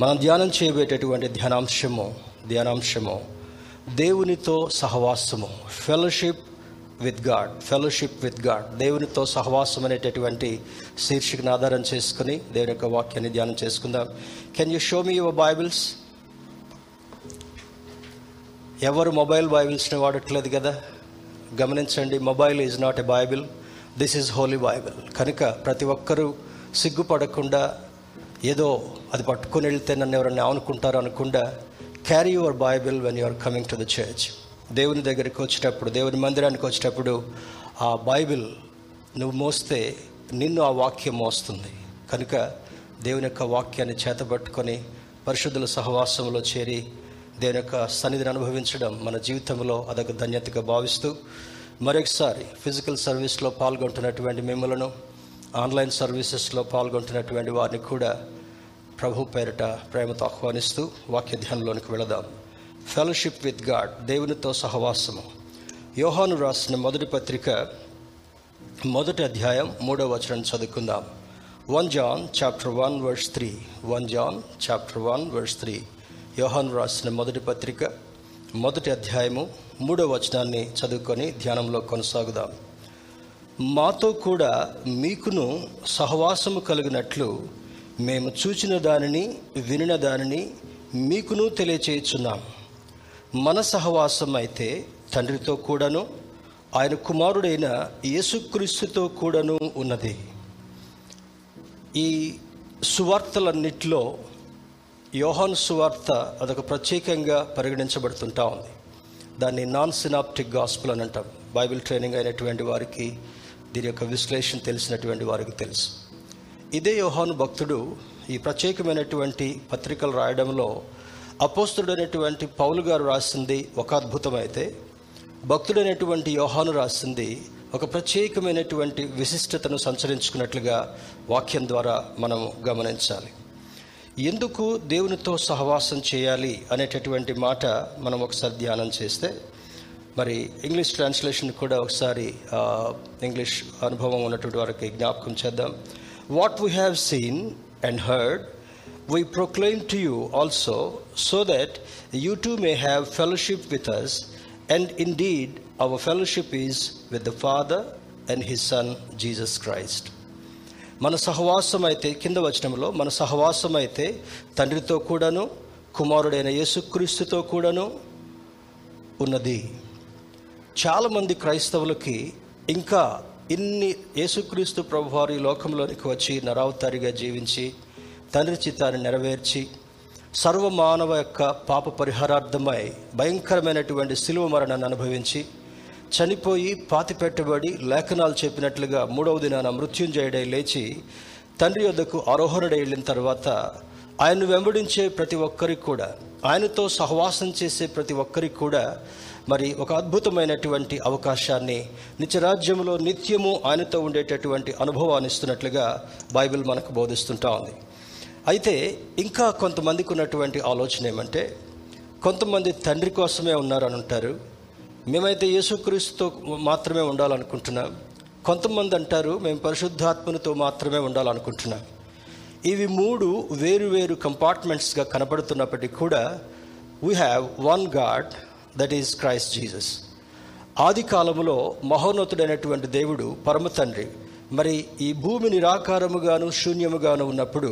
మనం ధ్యానం చేయబేటటువంటి ధ్యానాంశము ధ్యానాంశము దేవునితో సహవాసము fellowship with God fellowship with God దేవునితో సహవాసం అనేటటువంటి శీర్షికను ఆధారం చేసుకుని దేవుని యొక్క వాక్యాన్ని ధ్యానం చేసుకుందాం. Can you show me your Bibles ఎవరు మొబైల్ బైబిల్స్ని వాడట్లేదు కదా? గమనించండి mobile is not a Bible this is Holy Bible కనుక ప్రతి ఒక్కరూ సిగ్గుపడకుండా ఏదో అది పట్టుకొని వెళ్తే నన్ను ఎవరన్నా అనుకుంటారు అనుకుండా carry your Bible when you are coming to the church దేవుని దగ్గరికి వచ్చేటప్పుడు దేవుని మందిరానికి వచ్చేటప్పుడు ఆ బైబిల్ నువ్వు మోస్తే నిన్ను ఆ వాక్యం మోస్తుంది. కనుక దేవుని యొక్క వాక్యాన్ని చేతబట్టుకొని పరిశుద్ధుల సహవాసంలో చేరి దేవుని యొక్క సన్నిధిని అనుభవించడం మన జీవితంలో అదొక ధన్యతగా భావిస్తూ మరొకసారి ఫిజికల్ సర్వీస్లో పాల్గొంటున్నటువంటి మిమ్మలను ఆన్లైన్ సర్వీసెస్లో పాల్గొంటున్నటువంటి వారిని కూడా ప్రభు పేరిట ప్రేమతో ఆహ్వానిస్తూ వాక్య ధ్యానంలోనికి వెళదాం. ఫెలోషిప్ విత్ గాడ్ దేవునితో సహవాసము. యోహాను రాసిన మొదటి పత్రిక మొదటి అధ్యాయం మూడవ వచనం చదువుకుందాం. One John chapter one verse three one John chapter one verse three యోహాను రాసిన మొదటి పత్రిక మొదటి అధ్యాయము మూడవ వచనాన్ని చదువుకొని ధ్యానంలో కొనసాగుదాం. మాతో కూడా మీకును సహవాసము కలిగినట్లు మేము చూచిన దానిని వినిన దానిని మీకును తెలియచేయుచున్నాం. మన సహవాసం అయితే తండ్రితో కూడాను ఆయన కుమారుడైన యేసుక్రీస్తుతో కూడాను ఉన్నది. ఈ సువార్తలన్నిటిలో యోహాను సువార్త అదొక ప్రత్యేకంగా పరిగణించబడుతుంటా ఉంది. దాన్ని నాన్ సినాప్టిక్ గాస్పుల్ అని అంటాం. బైబిల్ ట్రైనింగ్ అయినటువంటి వారికి దీని యొక్క విశ్లేషణ తెలిసినటువంటి వారికి తెలుసు. ఇదే యోహాను భక్తుడు ఈ ప్రత్యేకమైనటువంటి పత్రికలు రాయడంలో అపోస్తుడైనటువంటి పౌలు గారు రాసింది ఒక అద్భుతం అయితే భక్తుడైనటువంటి యోహాను రాసింది ఒక ప్రత్యేకమైనటువంటి విశిష్టతను సంచరించుకున్నట్లుగా వాక్యం ద్వారా మనము గమనించాలి. ఎందుకు దేవునితో సహవాసం చేయాలి అనేటటువంటి మాట మనం ఒకసారి ధ్యానం చేస్తే మరి ఇంగ్లీష్ ట్రాన్స్లేషన్ కూడా ఒకసారి ఇంగ్లీష్ అనుభవం ఉన్నటువంటి వారికి జ్ఞాపకం చేద్దాం. What we have seen and heard we proclaim to you also so that you too may have fellowship with us and indeed our fellowship is with the Father and his Son Jesus Christ మన సహవాసం అయితే కింద వచనంలో మన సహవాసం అయితే తండ్రితో కూడాను కుమారుడైన యేసుక్రీస్తుతో కూడాను ఉన్నది. చాలామంది క్రైస్తవులకి ఇంకా ఇన్ని యేసుక్రీస్తు ప్రభువారు ఈ లోకంలోనికి వచ్చి నరావతారిగా జీవించి తండ్రి చిత్తాన్ని నెరవేర్చి సర్వమానవ యొక్క పాప పరిహారార్థమై భయంకరమైనటువంటి శిలువ మరణాన్ని అనుభవించి చనిపోయి పాతి పెట్టబడి లేఖనాలు చెప్పినట్లుగా మూడవ దినాన మృత్యుంజయుడై లేచి తండ్రి వద్దకు ఆరోహణుడై వెళ్ళిన తర్వాత ఆయన్ను వెంబడించే ప్రతి ఒక్కరికి కూడా ఆయనతో సహవాసం చేసే ప్రతి ఒక్కరికి కూడా మరి ఒక అద్భుతమైనటువంటి అవకాశాన్ని నిత్యరాజ్యంలో నిత్యము ఆయనతో ఉండేటటువంటి అనుభవాన్ని ఇస్తున్నట్లుగా బైబిల్ మనకు బోధిస్తుంటా ఉంది. అయితే ఇంకా కొంతమందికి ఉన్నటువంటి ఆలోచన ఏమంటే కొంతమంది తండ్రి కోసమే ఉన్నారని ఉంటారు. మేమైతే యేసుక్రీస్తుతో మాత్రమే ఉండాలనుకుంటున్నాం. కొంతమంది అంటారు మేము పరిశుద్ధాత్మనితో మాత్రమే ఉండాలనుకుంటున్నాం. ఇవి మూడు వేరు వేరు కంపార్ట్మెంట్స్గా కనపడుతున్నప్పటికీ కూడా we have one God that is Christ Jesus ఆది కాలములో మహోన్నతుడైనటువంటి దేవుడు పరమ తండ్రి. మరి ఈ భూమి నిరాకారముగాను శూన్యముగాను ఉన్నప్పుడు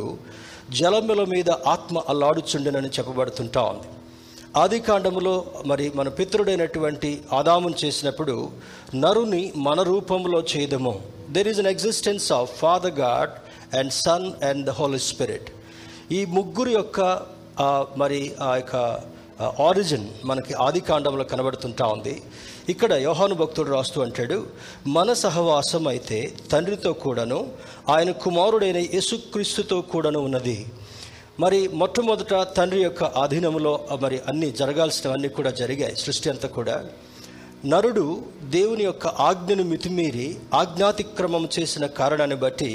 జలముల మీద ఆత్మ అల్లాడుచుండెనని చెప్పబడుతుంటా ఉంది. ఆది కాండములో మరి మన పితృడైనటువంటి ఆదామును చేసినప్పుడు నరుని మన రూపంలో చేయదము there is an existence of Father God and Son and the Holy Spirit ఈ ముగ్గురు యొక్క మరి ఆ యొక్క ఆరిజిన్ మనకి ఆది కాండంలో కనబడుతుంటా ఉంది. ఇక్కడ యోహాను భక్తుడు రాస్తూ అంటాడు మన సహవాసం అయితే తండ్రితో కూడాను ఆయన కుమారుడైన యేసుక్రీస్తుతో కూడాను ఉన్నది. మరి మొట్టమొదట తండ్రి యొక్క ఆధీనంలో మరి అన్ని జరగాల్సినవన్నీ కూడా జరిగాయి సృష్టి అంతా కూడా. నరుడు దేవుని యొక్క ఆజ్ఞను మితిమీరి ఆజ్ఞాతిక్రమం చేసిన కారణాన్ని బట్టి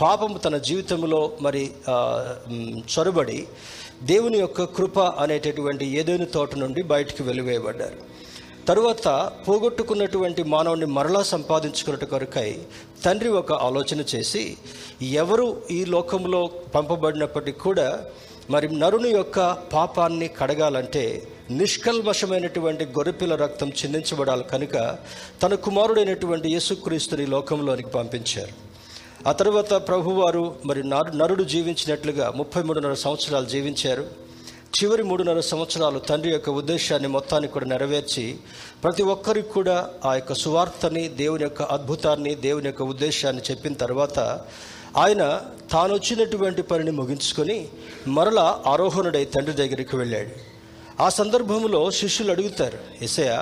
పాపం తన జీవితంలో మరి చొరబడి దేవుని యొక్క కృప అనేటటువంటి ఏదైనా తోట నుండి బయటికి వెలివేయబడ్డారు. తరువాత పోగొట్టుకున్నటువంటి మానవుని మరలా సంపాదించుకున్నట్టు కొరకై తండ్రి ఒక ఆలోచన చేసి ఎవరు ఈ లోకంలో పంపబడినప్పటికీ కూడా మరి నరుని యొక్క పాపాన్ని కడగాలంటే నిష్కల్మషమైనటువంటి గొర్రెపిల్ల రక్తం చిందించబడాలి కనుక తన కుమారుడైనటువంటి యేసుక్రీస్తుని లోకంలోనికి పంపించారు. ఆ తర్వాత ప్రభువారు మరి నరు నరుడు జీవించినట్లుగా ముప్పై మూడున్నర సంవత్సరాలు జీవించారు. చివరి మూడున్నర సంవత్సరాలు తండ్రి యొక్క ఉద్దేశాన్ని మొత్తాన్ని కూడా నెరవేర్చి ప్రతి ఒక్కరికి కూడా ఆ యొక్క సువార్తని దేవుని యొక్క అద్భుతాన్ని దేవుని యొక్క ఉద్దేశాన్ని చెప్పిన తర్వాత ఆయన తాను వచ్చినటువంటి పనిని ముగించుకొని మరలా ఆరోహణుడై తండ్రి దగ్గరికి వెళ్ళాడు. ఆ సందర్భంలో శిష్యులు అడుగుతారు ఎసయ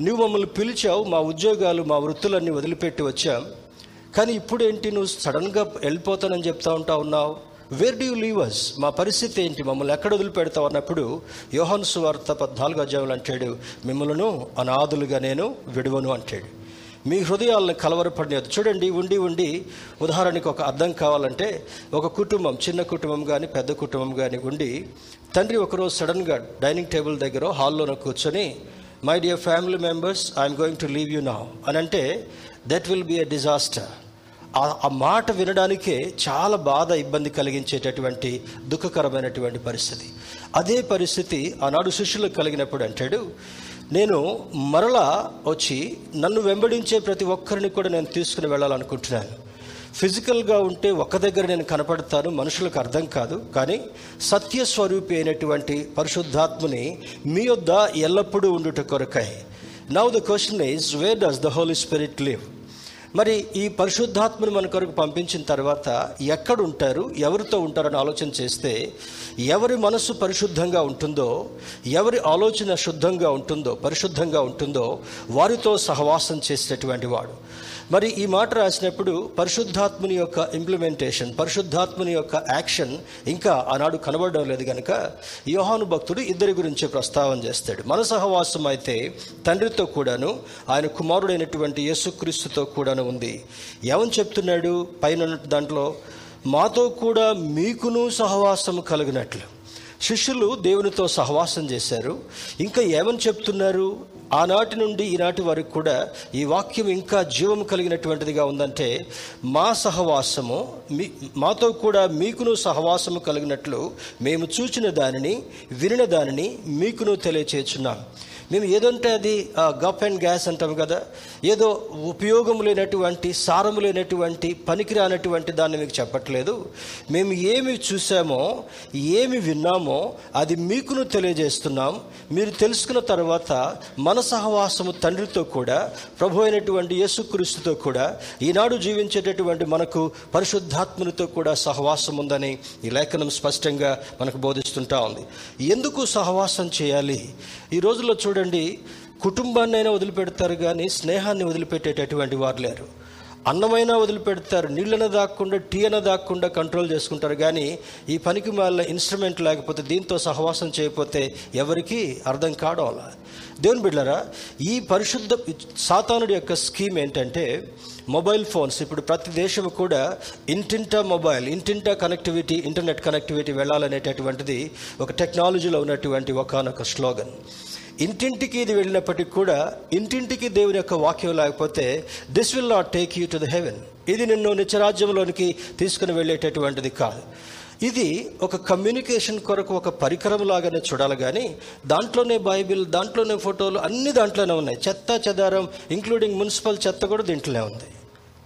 నువ్వు మమ్మల్ని పిలిచావు మా ఉద్యోగాలు మా వృత్తులన్నీ వదిలిపెట్టి వచ్చాం. కానీ ఇప్పుడు ఏంటి నువ్వు సడన్గా వెళ్ళిపోతానని చెప్తా ఉంటా ఉన్నావు. వేర్ డూ లీవ్ అస్ మా పరిస్థితి ఏంటి? మమ్మల్ని ఎక్కడ వదిలిపెడతావు? అన్నప్పుడు యోహన్ సువార్త పద్నాలుగు అధ్యాయులు అంటాడు మిమ్మల్ని అనాథులుగా నేను విడువను అంటాడు. మీ హృదయాలను కలవరపడినది. చూడండి ఉండి ఉండి ఉదాహరణకి ఒక అర్థం కావాలంటే ఒక కుటుంబం చిన్న కుటుంబం కానీ పెద్ద కుటుంబం కానీ ఉండి తండ్రి ఒకరోజు సడన్గా డైనింగ్ టేబుల్ దగ్గర హాల్లోనో కూర్చొని my dear family members I'm going to leave you now అని అంటే that will be a disaster ఆ మాట వినడానికే చాలా బాధ ఇబ్బంది కలిగించేటటువంటి దుఃఖకరమైనటువంటి పరిస్థితి. అదే పరిస్థితి ఆనాడు శిష్యులకు కలిగినప్పుడు అంటాడు నేను మరలా వచ్చి నన్ను వెంబడించే ప్రతి ఒక్కరిని కూడా నేను తీసుకుని వెళ్ళాలనుకుంటున్నాను. ఫిజికల్గా ఉంటే ఒక దగ్గర నేను కనపడతాను మనుషులకు అర్థం కాదు కానీ సత్యస్వరూపి అయినటువంటి పరిశుద్ధాత్మని మీ యొద్ద ఎల్లప్పుడూ ఉండుట కొరకై. Now the question is where does the Holy Spirit live మరి ఈ పరిశుద్ధాత్మను మన కొరకు పంపించిన తర్వాత ఎక్కడ ఉంటారు ఎవరితో ఉంటారని ఆలోచన చేస్తే ఎవరి మనసు పరిశుద్ధంగా ఉంటుందో ఎవరి ఆలోచన శుద్ధంగా ఉంటుందో పరిశుద్ధంగా ఉంటుందో వారితో సహవాసం చేసేటటువంటి వాడు. మరి ఈ మాట రాసినప్పుడు పరిశుద్ధాత్ముని యొక్క ఇంప్లిమెంటేషన్ పరిశుద్ధాత్ముని యొక్క యాక్షన్ ఇంకా ఆనాడు కనబడడం లేదు కనుక యోహాను భక్తుడు ఇద్దరి గురించి ప్రస్తావన చేస్తాడు. మన సహవాసం అయితే తండ్రితో కూడాను ఆయన కుమారుడైనటువంటి యేసుక్రీస్తుతో కూడాను ఉంది. ఏమని చెప్తున్నాడు పైన దాంట్లో? మాతో కూడా మీకును సహవాసం కలిగినట్లు. శిష్యులు దేవునితో సహవాసం చేశారు. ఇంకా ఏమని చెప్తున్నారు? ఆనాటి నుండి ఈనాటి వరకు కూడా ఈ వాక్యం ఇంకా జీవం కలిగినటువంటిదిగా ఉందంటే మా సహవాసము మీ మాతో కూడా మీకును సహవాసము కలిగినట్లు మేము చూచిన దానిని వినిన దానిని మీకును తెలియచేస్తున్నాం. మేము ఏదంటే అది గప్ అండ్ గ్యాస్ అంటాం కదా. ఏదో ఉపయోగం లేనటువంటి సారము లేనటువంటి పనికిరానటువంటి దాన్ని మీకు చెప్పట్లేదు. మేము ఏమి చూసామో ఏమి విన్నామో అది మీకును తెలియజేస్తున్నాం. మీరు తెలుసుకున్న తర్వాత మన సహవాసము తండ్రితో కూడా ప్రభు అయినటువంటి యేసుక్రీస్తుతో కూడా ఈనాడు జీవించేటటువంటి మనకు పరిశుద్ధాత్మనితో కూడా సహవాసం ఉందని ఈ లేఖనం స్పష్టంగా మనకు బోధిస్తుంటా ఉంది. ఎందుకు సహవాసం చేయాలి? ఈ రోజుల్లో చూడండి చూడండి కుటుంబాన్నైనా వదిలిపెడతారు కానీ స్నేహాన్ని వదిలిపెట్టేటటువంటి వారు లేరు. అన్నమైనా వదిలిపెడతారు నీళ్ళన దాక్కుండా టీ అన దాక్కుండా కంట్రోల్ చేసుకుంటారు కానీ ఈ పనికి మళ్ళీ ఇన్స్ట్రుమెంట్ లేకపోతే దీంతో సహవాసం చేయకపోతే ఎవరికి అర్థం కావడం దేవుని బిడ్డరా ఈ పరిశుద్ధ సాతానుడి యొక్క స్కీమ్ ఏంటంటే మొబైల్ ఫోన్స్. ఇప్పుడు ప్రతి దేశం కూడా ఇంటింటా మొబైల్ ఇంటింటా కనెక్టివిటీ ఇంటర్నెట్ కనెక్టివిటీ వెళ్ళాలనేటటువంటిది ఒక టెక్నాలజీలో ఉన్నటువంటి ఒకనొక స్లోగన్. ఇంటింటికి ఇది వెళ్ళినప్పటికీ కూడా ఇంటింటికి దేవుని యొక్క వాక్యం లేకపోతే this will not take you to the heaven ఇది నిన్ను నిత్యరాజ్యంలోనికి తీసుకుని వెళ్ళేటటువంటిది కాదు. ఇది ఒక కమ్యూనికేషన్ కొరకు ఒక పరికరం లాగానే చూడాలి కానీ దాంట్లోనే బైబిల్ దాంట్లోనే ఫోటోలు అన్ని దాంట్లోనే ఉన్నాయి. చెత్త చెదారం ఇంక్లూడింగ్ మున్సిపల్ చెత్త కూడా దీంట్లోనే ఉంది.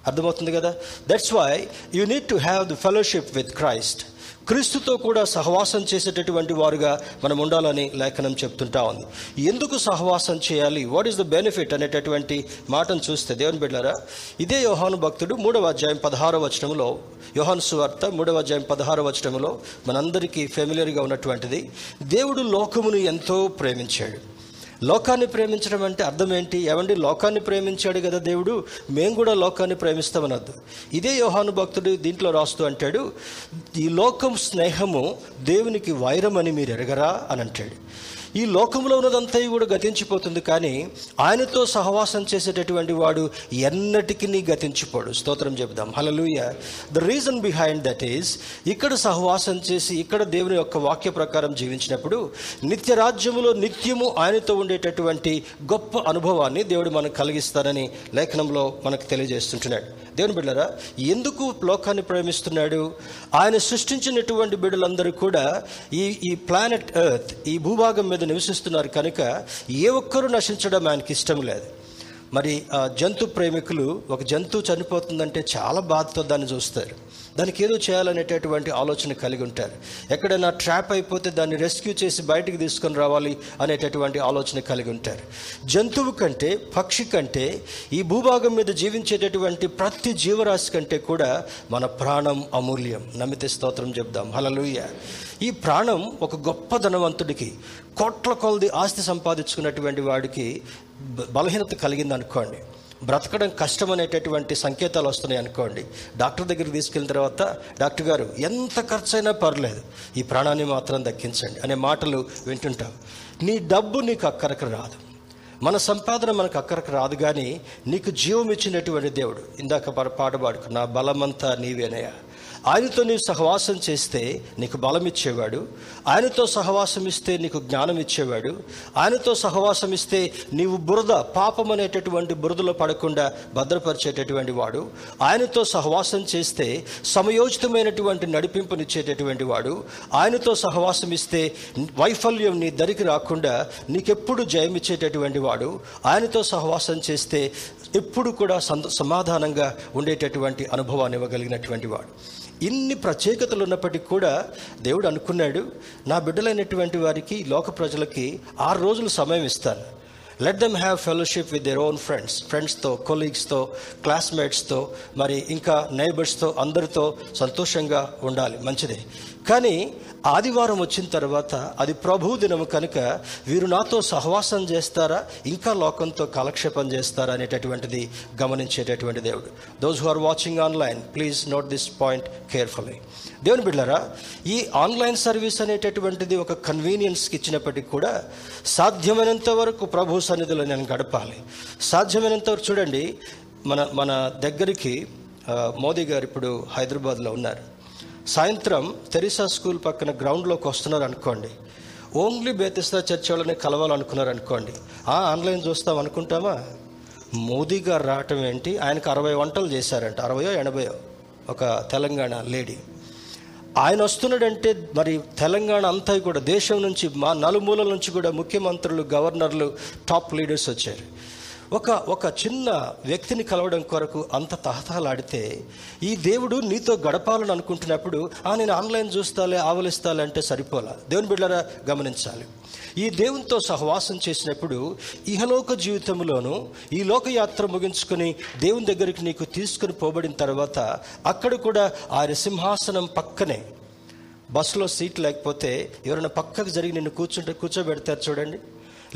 అర్థమవుతుంది కదా? That's why you need to have the fellowship with Christ క్రీస్తుతో కూడా సహవాసం చేసేటటువంటి వారుగా మనం ఉండాలని లేఖనం చెప్తుంటా ఉంది. ఎందుకు సహవాసం చేయాలి? వాట్ ఈస్ ద బెనిఫిట్ అనేటటువంటి మాటను చూస్తే దేవుని బిడ్డారా ఇదే యోహాను భక్తుడు మూడవ అధ్యాయం పదహారవ వచనంలో యోహాను సువార్త మూడవ అధ్యాయం పదహారవ వచనంలో మనందరికీ ఫెమిలియర్గా ఉన్నటువంటిది దేవుడు లోకమును ఎంతో ప్రేమించాడు. లోకాన్ని ప్రేమించడం అంటే అర్థం ఏంటి? ఏమండి? లోకాన్ని ప్రేమించాడు కదా దేవుడు మేము కూడా లోకాన్ని ప్రేమిస్తామనద్దు ఇదే యోహాను భక్తుడు దీంట్లో రాస్తూ అంటాడు ఈ లోకం స్నేహము దేవునికి వైరం అని మీరు ఎరగరా? అని అంటాడు. ఈ లోకంలో ఉన్నదంతా కూడా గతించిపోతుంది కానీ ఆయనతో సహవాసం చేసేటటువంటి వాడు ఎన్నటికీ గతించిపోడు. స్తోత్రం చెబుదాం. Hallelujah the reason behind that is ఇక్కడ సహవాసం చేసి ఇక్కడ దేవుని యొక్క వాక్య ప్రకారం జీవించినప్పుడు నిత్య రాజ్యములో నిత్యము ఆయనతో ఉండేటటువంటి గొప్ప అనుభవాన్ని దేవుడు మనకు కలిగిస్తారని లేఖనంలో మనకు తెలియజేస్తుంటున్నాడు. దేవుని బిడ్డరా ఎందుకు లోకాన్ని ప్రేమిస్తున్నాడు? ఆయన సృష్టించినటువంటి బిడ్డలందరూ కూడా ఈ ఈ ప్లానెట్ ఎర్త్ ఈ భూభాగం మీద నివసిస్తున్నారు కనుక ఏ ఒక్కరూ నశించడం ఆయనకి ఇష్టం లేదు. మరి ఆ జంతు ప్రేమికులు ఒక జంతువు చనిపోతుందంటే చాలా బాధతో దాన్ని చూస్తారు. దానికి ఏదో చేయాలనేటటువంటి ఆలోచన కలిగి ఉంటారు. ఎక్కడైనా ట్రాప్ అయిపోతే దాన్ని రెస్క్యూ చేసి బయటికి తీసుకొని రావాలి అనేటటువంటి ఆలోచన కలిగి ఉంటారు. జంతువు కంటే పక్షి కంటే ఈ భూభాగం మీద జీవించేటటువంటి ప్రతి జీవరాశి కంటే కూడా మన ప్రాణం అమూల్యం. నమ్మితే స్తోత్రం చెప్దాం. హలలుయ ఈ ప్రాణం ఒక గొప్ప ధనవంతుడికి కోట్ల కొలది ఆస్తి సంపాదించుకున్నటువంటి వాడికి బ- బలహీనత కలిగింది అనుకోండి బ్రతకడం కష్టం అనేటటువంటి సంకేతాలు వస్తున్నాయి అనుకోండి. డాక్టర్ దగ్గరికి తీసుకెళ్ళిన తర్వాత డాక్టర్ గారు ఎంత ఖర్చైనా పర్లేదు. ఈ ప్రాణాన్ని మాత్రం దక్కించండి. అనే మాటలు వింటుంటాం. నీ డబ్బు నీకు అక్కరకు రాదు. మన సంపాదన మనకు అక్కరకు రాదు కానీ నీకు జీవం ఇచ్చినటువంటి దేవుడు. ఇందాక పాట పాడుకు నా బలమంతా నీవేనయ్యా. ఆయనతో నీవు సహవాసం చేస్తే నీకు బలం ఇచ్చేవాడు ఆయనతో సహవాసం ఇస్తే నీకు జ్ఞానం ఇచ్చేవాడు ఆయనతో సహవాసం ఇస్తే నీవు బురద పాపం అనేటటువంటి బురదలో పడకుండా భద్రపరిచేటటువంటి వాడు. ఆయనతో సహవాసం చేస్తే సమయోచితమైనటువంటి నడిపింపునిచ్చేటటువంటి వాడు. ఆయనతో సహవాసం ఇస్తే వైఫల్యం నీ దరికి రాకుండా నీకెప్పుడు జయమిచ్చేటటువంటి వాడు. ఆయనతో సహవాసం చేస్తే ఎప్పుడు కూడా సంత సమాధానంగా ఉండేటటువంటి అనుభవాన్ని ఇవ్వగలిగినటువంటి వాడు. ఇన్ని ప్రత్యేకతలు ఉన్నప్పటికీ కూడా దేవుడు అనుకున్నాడు నా బిడ్డలైనటువంటి వారికి లోక ప్రజలకి ఆరు రోజులు సమయం ఇస్తాను. Let them have fellowship with their own friends ఫ్రెండ్స్తో కొలీగ్స్తో క్లాస్మేట్స్తో మరి ఇంకా నైబర్స్తో అందరితో సంతోషంగా ఉండాలి మంచిదే. కానీ ఆదివారం వచ్చిన తర్వాత అది ప్రభు దినం కనుక వీరు నాతో సహవాసం చేస్తారా? ఇంకా లోకంతో కాలక్షేపం చేస్తారా? అనేటటువంటిది గమనించేటటువంటి దేవుడు. Those who are watching online please note this point carefully దేవుని బిడ్డరా ఈ ఆన్లైన్ సర్వీస్ అనేటటువంటిది ఒక కన్వీనియన్స్కి ఇచ్చినప్పటికీ కూడా సాధ్యమైనంత వరకు ప్రభు సన్నిధిలో నేను గడపాలి. సాధ్యమైనంత వరకు చూడండి మన మన దగ్గరికి మోదీ గారు ఇప్పుడు హైదరాబాద్లో ఉన్నారు. సాయంత్రం తెరిసా స్కూల్ పక్కన గ్రౌండ్లోకి వస్తున్నారు అనుకోండి ఓన్లీ బేతిస్తా చర్చ్ వాళ్ళని కలవాలనుకున్నారు అనుకోండి ఆ ఆన్లైన్ చూస్తాం అనుకుంటామా? మోదీ గారు రావటం ఏంటి? ఆయనకు అరవై వంటలు చేశారంట. అరవయో ఎనభయో? ఒక తెలంగాణ లేడీ. ఆయన వస్తున్నాడంటే మరి తెలంగాణ అంతా కూడా దేశం నుంచి మా నలుమూలల నుంచి కూడా ముఖ్యమంత్రులు గవర్నర్లు టాప్ లీడర్స్ వచ్చారు. ఒక ఒక చిన్న వ్యక్తిని కలవడం కొరకు అంత తహతహలాడితే ఈ దేవుడు నీతో గడపాలని అనుకుంటున్నప్పుడు ఆ నేను ఆన్లైన్ చూస్తాలే ఆవలిస్తాలే అంటే సరిపోలా. దేవుని బిడ్డరా గమనించాలి. ఈ దేవునితో సహవాసం చేసినప్పుడు ఇహలోక జీవితంలోనూ ఈ లోకయాత్ర ముగించుకొని దేవుని దగ్గరికి నీకు తీసుకుని పోబడిన తర్వాత అక్కడ కూడా ఆయన సింహాసనం పక్కనే బస్సులో సీట్ లేకపోతే ఎవరైనా పక్కకు జరిగి నిన్ను కూర్చుంటే కూర్చోబెడతారు చూడండి.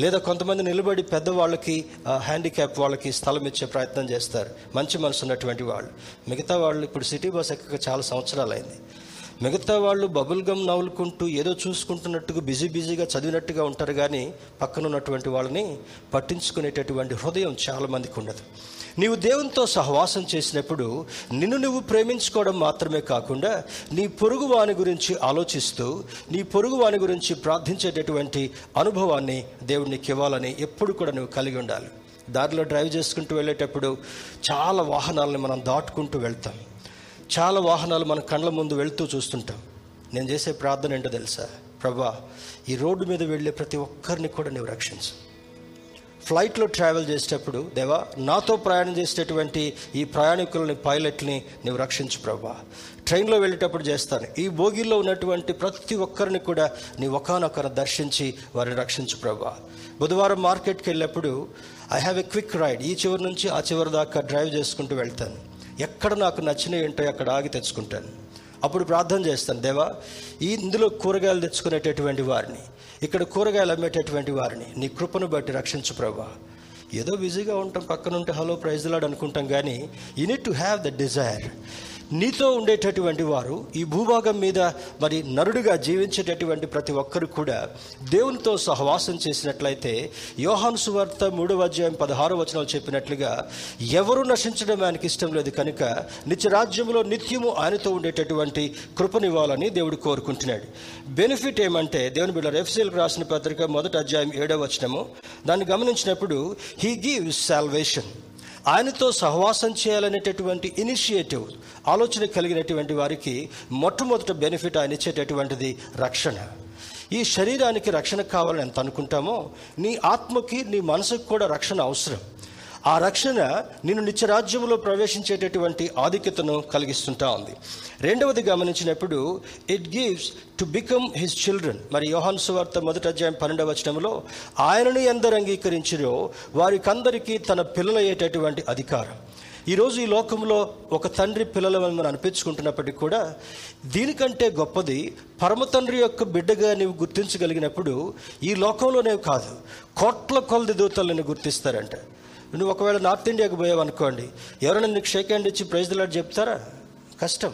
లేదా కొంతమంది నిలబడి పెద్దవాళ్ళకి హ్యాండిక్యాప్ వాళ్ళకి స్థలం ఇచ్చే ప్రయత్నం చేస్తారు. మంచి మనసు ఉన్నటువంటి వాళ్ళు. మిగతా వాళ్ళు ఇప్పుడు సిటీ బస్ ఎక్కక చాలా సంవత్సరాలు అయింది మిగతా వాళ్ళు బబుల్ గమ్ నవ్వులుకుంటూ ఏదో చూసుకుంటున్నట్టుగా బిజీ బిజీగా చదివినట్టుగా ఉంటారు కానీ పక్కన ఉన్నటువంటి వాళ్ళని పట్టించుకునేటటువంటి హృదయం చాలా మందికి ఉండదు. నీవు దేవునితో సహవాసం చేసినప్పుడు నిన్ను నువ్వు ప్రేమించుకోవడం మాత్రమే కాకుండా నీ పొరుగు వాని గురించి ఆలోచిస్తూ నీ పొరుగు వాని గురించి ప్రార్థించేటటువంటి అనుభవాన్ని దేవునికి ఇవ్వాలని ఎప్పుడు కూడా నువ్వు కలిగి ఉండాలి. దారిలో డ్రైవ్ చేసుకుంటూ వెళ్ళేటప్పుడు చాలా వాహనాలను మనం దాటుకుంటూ వెళ్తాం. చాలా వాహనాలు మన కళ్ళ ముందు వెళ్తూ చూస్తుంటాం. నేను చేసే ప్రార్థన ఏంటో తెలుసా? ప్రభా ఈ రోడ్డు మీద వెళ్ళే ప్రతి ఒక్కరిని కూడా నువ్వు రక్షించు. ఫ్లైట్లో ట్రావెల్ చేసేటప్పుడు దేవా నాతో ప్రయాణం చేసేటటువంటి ఈ ప్రయాణికులని పైలట్ని నువ్వు రక్షించు ప్రభా. ట్రైన్లో వెళ్ళేటప్పుడు చేస్తాను. ఈ బోగిల్లో ఉన్నటువంటి ప్రతి ఒక్కరిని కూడా నీ ఒకనొకరు దర్శించి వారిని రక్షించు ప్రభా. బుధవారం మార్కెట్కి వెళ్ళినప్పుడు I have a quick ride ఈ చివరి నుంచి ఆ చివరి దాకా డ్రైవ్ చేసుకుంటూ వెళ్తాను. ఎక్కడ నాకు నచ్చినవి ఏంటో అక్కడ ఆగి తెచ్చుకుంటాను. అప్పుడు ప్రార్థన చేస్తాను. దేవా ఈ ఇందులో కూరగాయలు తెచ్చుకునేటటువంటి వారిని ఇక్కడ కూరగాయలు అమ్మేటటువంటి వారిని. నీ కృపను బట్టి రక్షించు ప్రభా. ఏదో బిజీగా ఉంటాం పక్కనుంటే హలో ప్రైజ్లాడు అనుకుంటాం కానీ you need to have the desire నీతో ఉండేటటువంటి వారు ఈ భూభాగం మీద మరి నరుడుగా జీవించేటటువంటి ప్రతి ఒక్కరు కూడా దేవునితో సహవాసం చేసినట్లయితే యోహాను సువార్త మూడవ అధ్యాయం పదహారు వచనాలు చెప్పినట్లుగా ఎవరు నశించడం ఆయనకి ఇష్టం లేదు కనుక నిత్యరాజ్యంలో నిత్యము ఆయనతో ఉండేటటువంటి కృపనివ్వాలని దేవుడు కోరుకుంటున్నాడు. బెనిఫిట్ ఏమంటే దేవుని బిడ్డ ఎఫ్సీలకు రాసిన పత్రిక మొదటి అధ్యాయం ఏడవ వచనము దాన్ని గమనించినప్పుడు హీ గివ్స్ సాల్వేషన్ ఆయనతో సహవాసం చేయాలనేటటువంటి ఇనిషియేటివ్ ఆలోచన కలిగినటువంటి వారికి మొట్టమొదటి బెనిఫిట్ ఆయన ఇచ్చేటటువంటిది రక్షణ. ఈ శరీరానికి రక్షణ కావాలని ఎంత అనుకుంటామో నీ ఆత్మకి నీ మనసుకు కూడా రక్షణ అవసరం. ఆ రక్షణ నిన్ను నిత్యరాజ్యంలో ప్రవేశించేటటువంటి ఆధిక్యతను కలిగిస్తుంటా ఉంది. రెండవది గమనించినప్పుడు it gives to become his children మరి యోహాన్ సువార్త మొదటి అధ్యాయం పన్నెండవ వచనంలో ఆయనను ఎందరు అంగీకరించిరో వారికందరికీ తన పిల్లలయ్యేటటువంటి అధికారం. ఈరోజు ఈ లోకంలో ఒక తండ్రి పిల్లలని మనం అనిపించుకుంటున్నప్పటికీ కూడా దీనికంటే గొప్పది పరమ తండ్రి యొక్క బిడ్డగా నీవు గుర్తించగలిగినప్పుడు ఈ లోకంలోనే కాదు కోట్ల కొలది దూతలను గుర్తిస్తారంట. నువ్వు ఒకవేళ నార్త్ ఇండియాకి పోయావు అనుకోండి ఎవరైనా నీకు షేక్ హ్యాండ్ ఇచ్చి ప్రైజ్ లాడ్ చెప్తారా? కష్టం.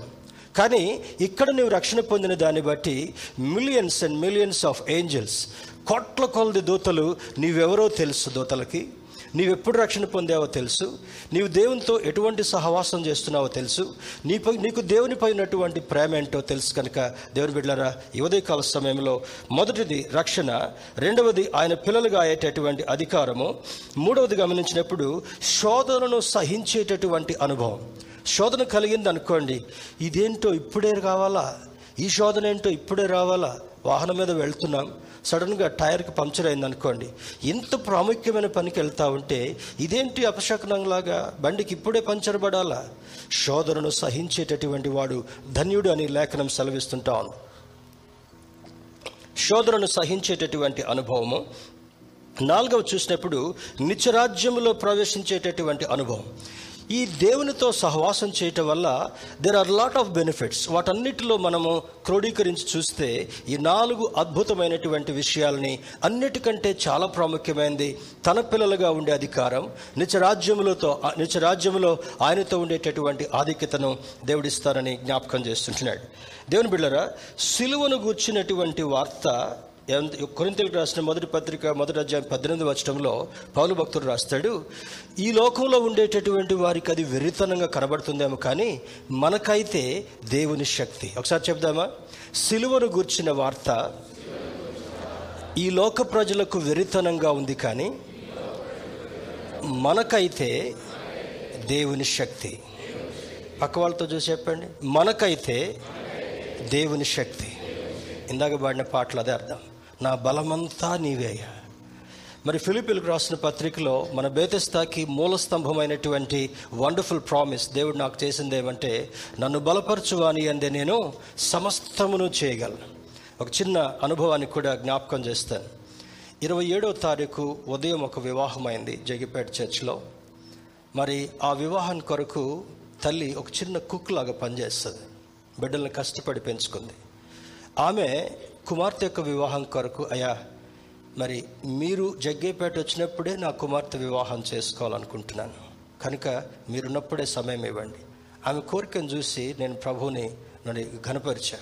కానీ ఇక్కడ నువ్వు రక్షణ పొందిన దాన్ని బట్టి millions and millions of angels కోట్ల కొలది దూతలు నీవెవరో తెలుసు దూతలకి. నీవెప్పుడు రక్షణ పొందావో తెలుసు. నీవు దేవునితో ఎటువంటి సహవాసం చేస్తున్నావో తెలుసు. నీపై నీకు దేవునిపై ఉన్నటువంటి ప్రేమ ఏంటో తెలుసు కనుక దేవుని బిడ్డలారా ఈ ఉదయకాల సమయంలో మొదటిది రక్షణ రెండవది ఆయన పిల్లలుగా అయ్యేటటువంటి అధికారము మూడవది గమనించినప్పుడు శోధనను సహించేటటువంటి అనుభవం. శోధన కలిగింది అనుకోండి ఇదేంటో ఇప్పుడే కావాలా ఈ శోధన ఏంటో ఇప్పుడే రావాలా? వాహనం మీద వెళ్తున్నాం సడన్గా టైర్కి పంక్చర్ అయింది అనుకోండి ఇంత ప్రాముఖ్యమైన పనికి వెళ్తా ఉంటే ఇదేంటి అపశకనంలాగా బండికి ఇప్పుడే పంచర్ పడాలా? శోధనను సహించేటటువంటి వాడు ధన్యుడు అని లేఖనం సెలవిస్తుంటాను శోధనను సహించేటటువంటి అనుభవము. నాలుగవ చూసినప్పుడు నిత్యరాజ్యంలో ప్రవేశించేటటువంటి అనుభవం. ఈ దేవునితో సహవాసం చేయటం వల్ల there are lot of benefits వాటన్నిటిలో మనము క్రోడీకరించి చూస్తే ఈ నాలుగు అద్భుతమైనటువంటి విషయాలని అన్నిటికంటే చాలా ప్రాముఖ్యమైనది తన పిల్లలుగా ఉండే అధికారం నిత్యరాజ్యములతో నిత్యరాజ్యములో ఆయనతో ఉండేటటువంటి ఆధిక్యతను దేవుడిస్తారని జ్ఞాపకం చేస్తుంటున్నాడు. దేవుని బిళ్ళరా సిలువను గూర్చినటువంటి వార్త కొరింతలకు రాసిన మొదటి పత్రిక మొదటి అధ్యాయం పద్దెనిమిది వచ్చడంలో పౌలు భక్తుడు రాస్తాడు ఈ లోకంలో ఉండేటటువంటి వారికి అది వెర్రితనంగా కనబడుతుందేమో కానీ మనకైతే దేవుని శక్తి. ఒకసారి చెప్దామా? సిలువను గుర్చిన వార్త ఈ లోక ప్రజలకు వెర్రితనంగా ఉంది కానీ మనకైతే దేవుని శక్తి. పక్క వాళ్ళతో చూసి చెప్పండి. మనకైతే దేవుని శక్తి. ఇందాక పాడిన పాటలు అదే అర్థం. నా బలమంతా నీవేయ మరి ఫిలిపిలకు రాసిన పత్రికలో మన బేతస్థాకి మూల స్తంభమైనటువంటి వండర్ఫుల్ ప్రామిస్ దేవుడు నాకు చేసింది ఏమంటే నన్ను బలపరచువాని అందే నేను సమస్తమును చేయగలను. ఒక చిన్న అనుభవాన్ని కూడా జ్ఞాపకం చేస్తాను. ఇరవై ఏడవ తారీఖు ఉదయం ఒక వివాహమైంది జగిపేట చర్చ్లో. మరి ఆ వివాహం కొరకు తల్లి ఒక చిన్న కుక్ లాగా పనిచేస్తుంది. బిడ్డల్ని కష్టపడి పెంచుకుంది. ఆమె కుమార్తె యొక్క వివాహం కొరకు అయ్యా మరి మీరు జగ్గేపేట వచ్చినప్పుడే నా కుమార్తె వివాహం చేసుకోవాలనుకుంటున్నాను. కనుక మీరున్నప్పుడే సమయం ఇవ్వండి. ఆమె కోరికను చూసి నేను ప్రభువుని నన్ను ఘనపరిచా.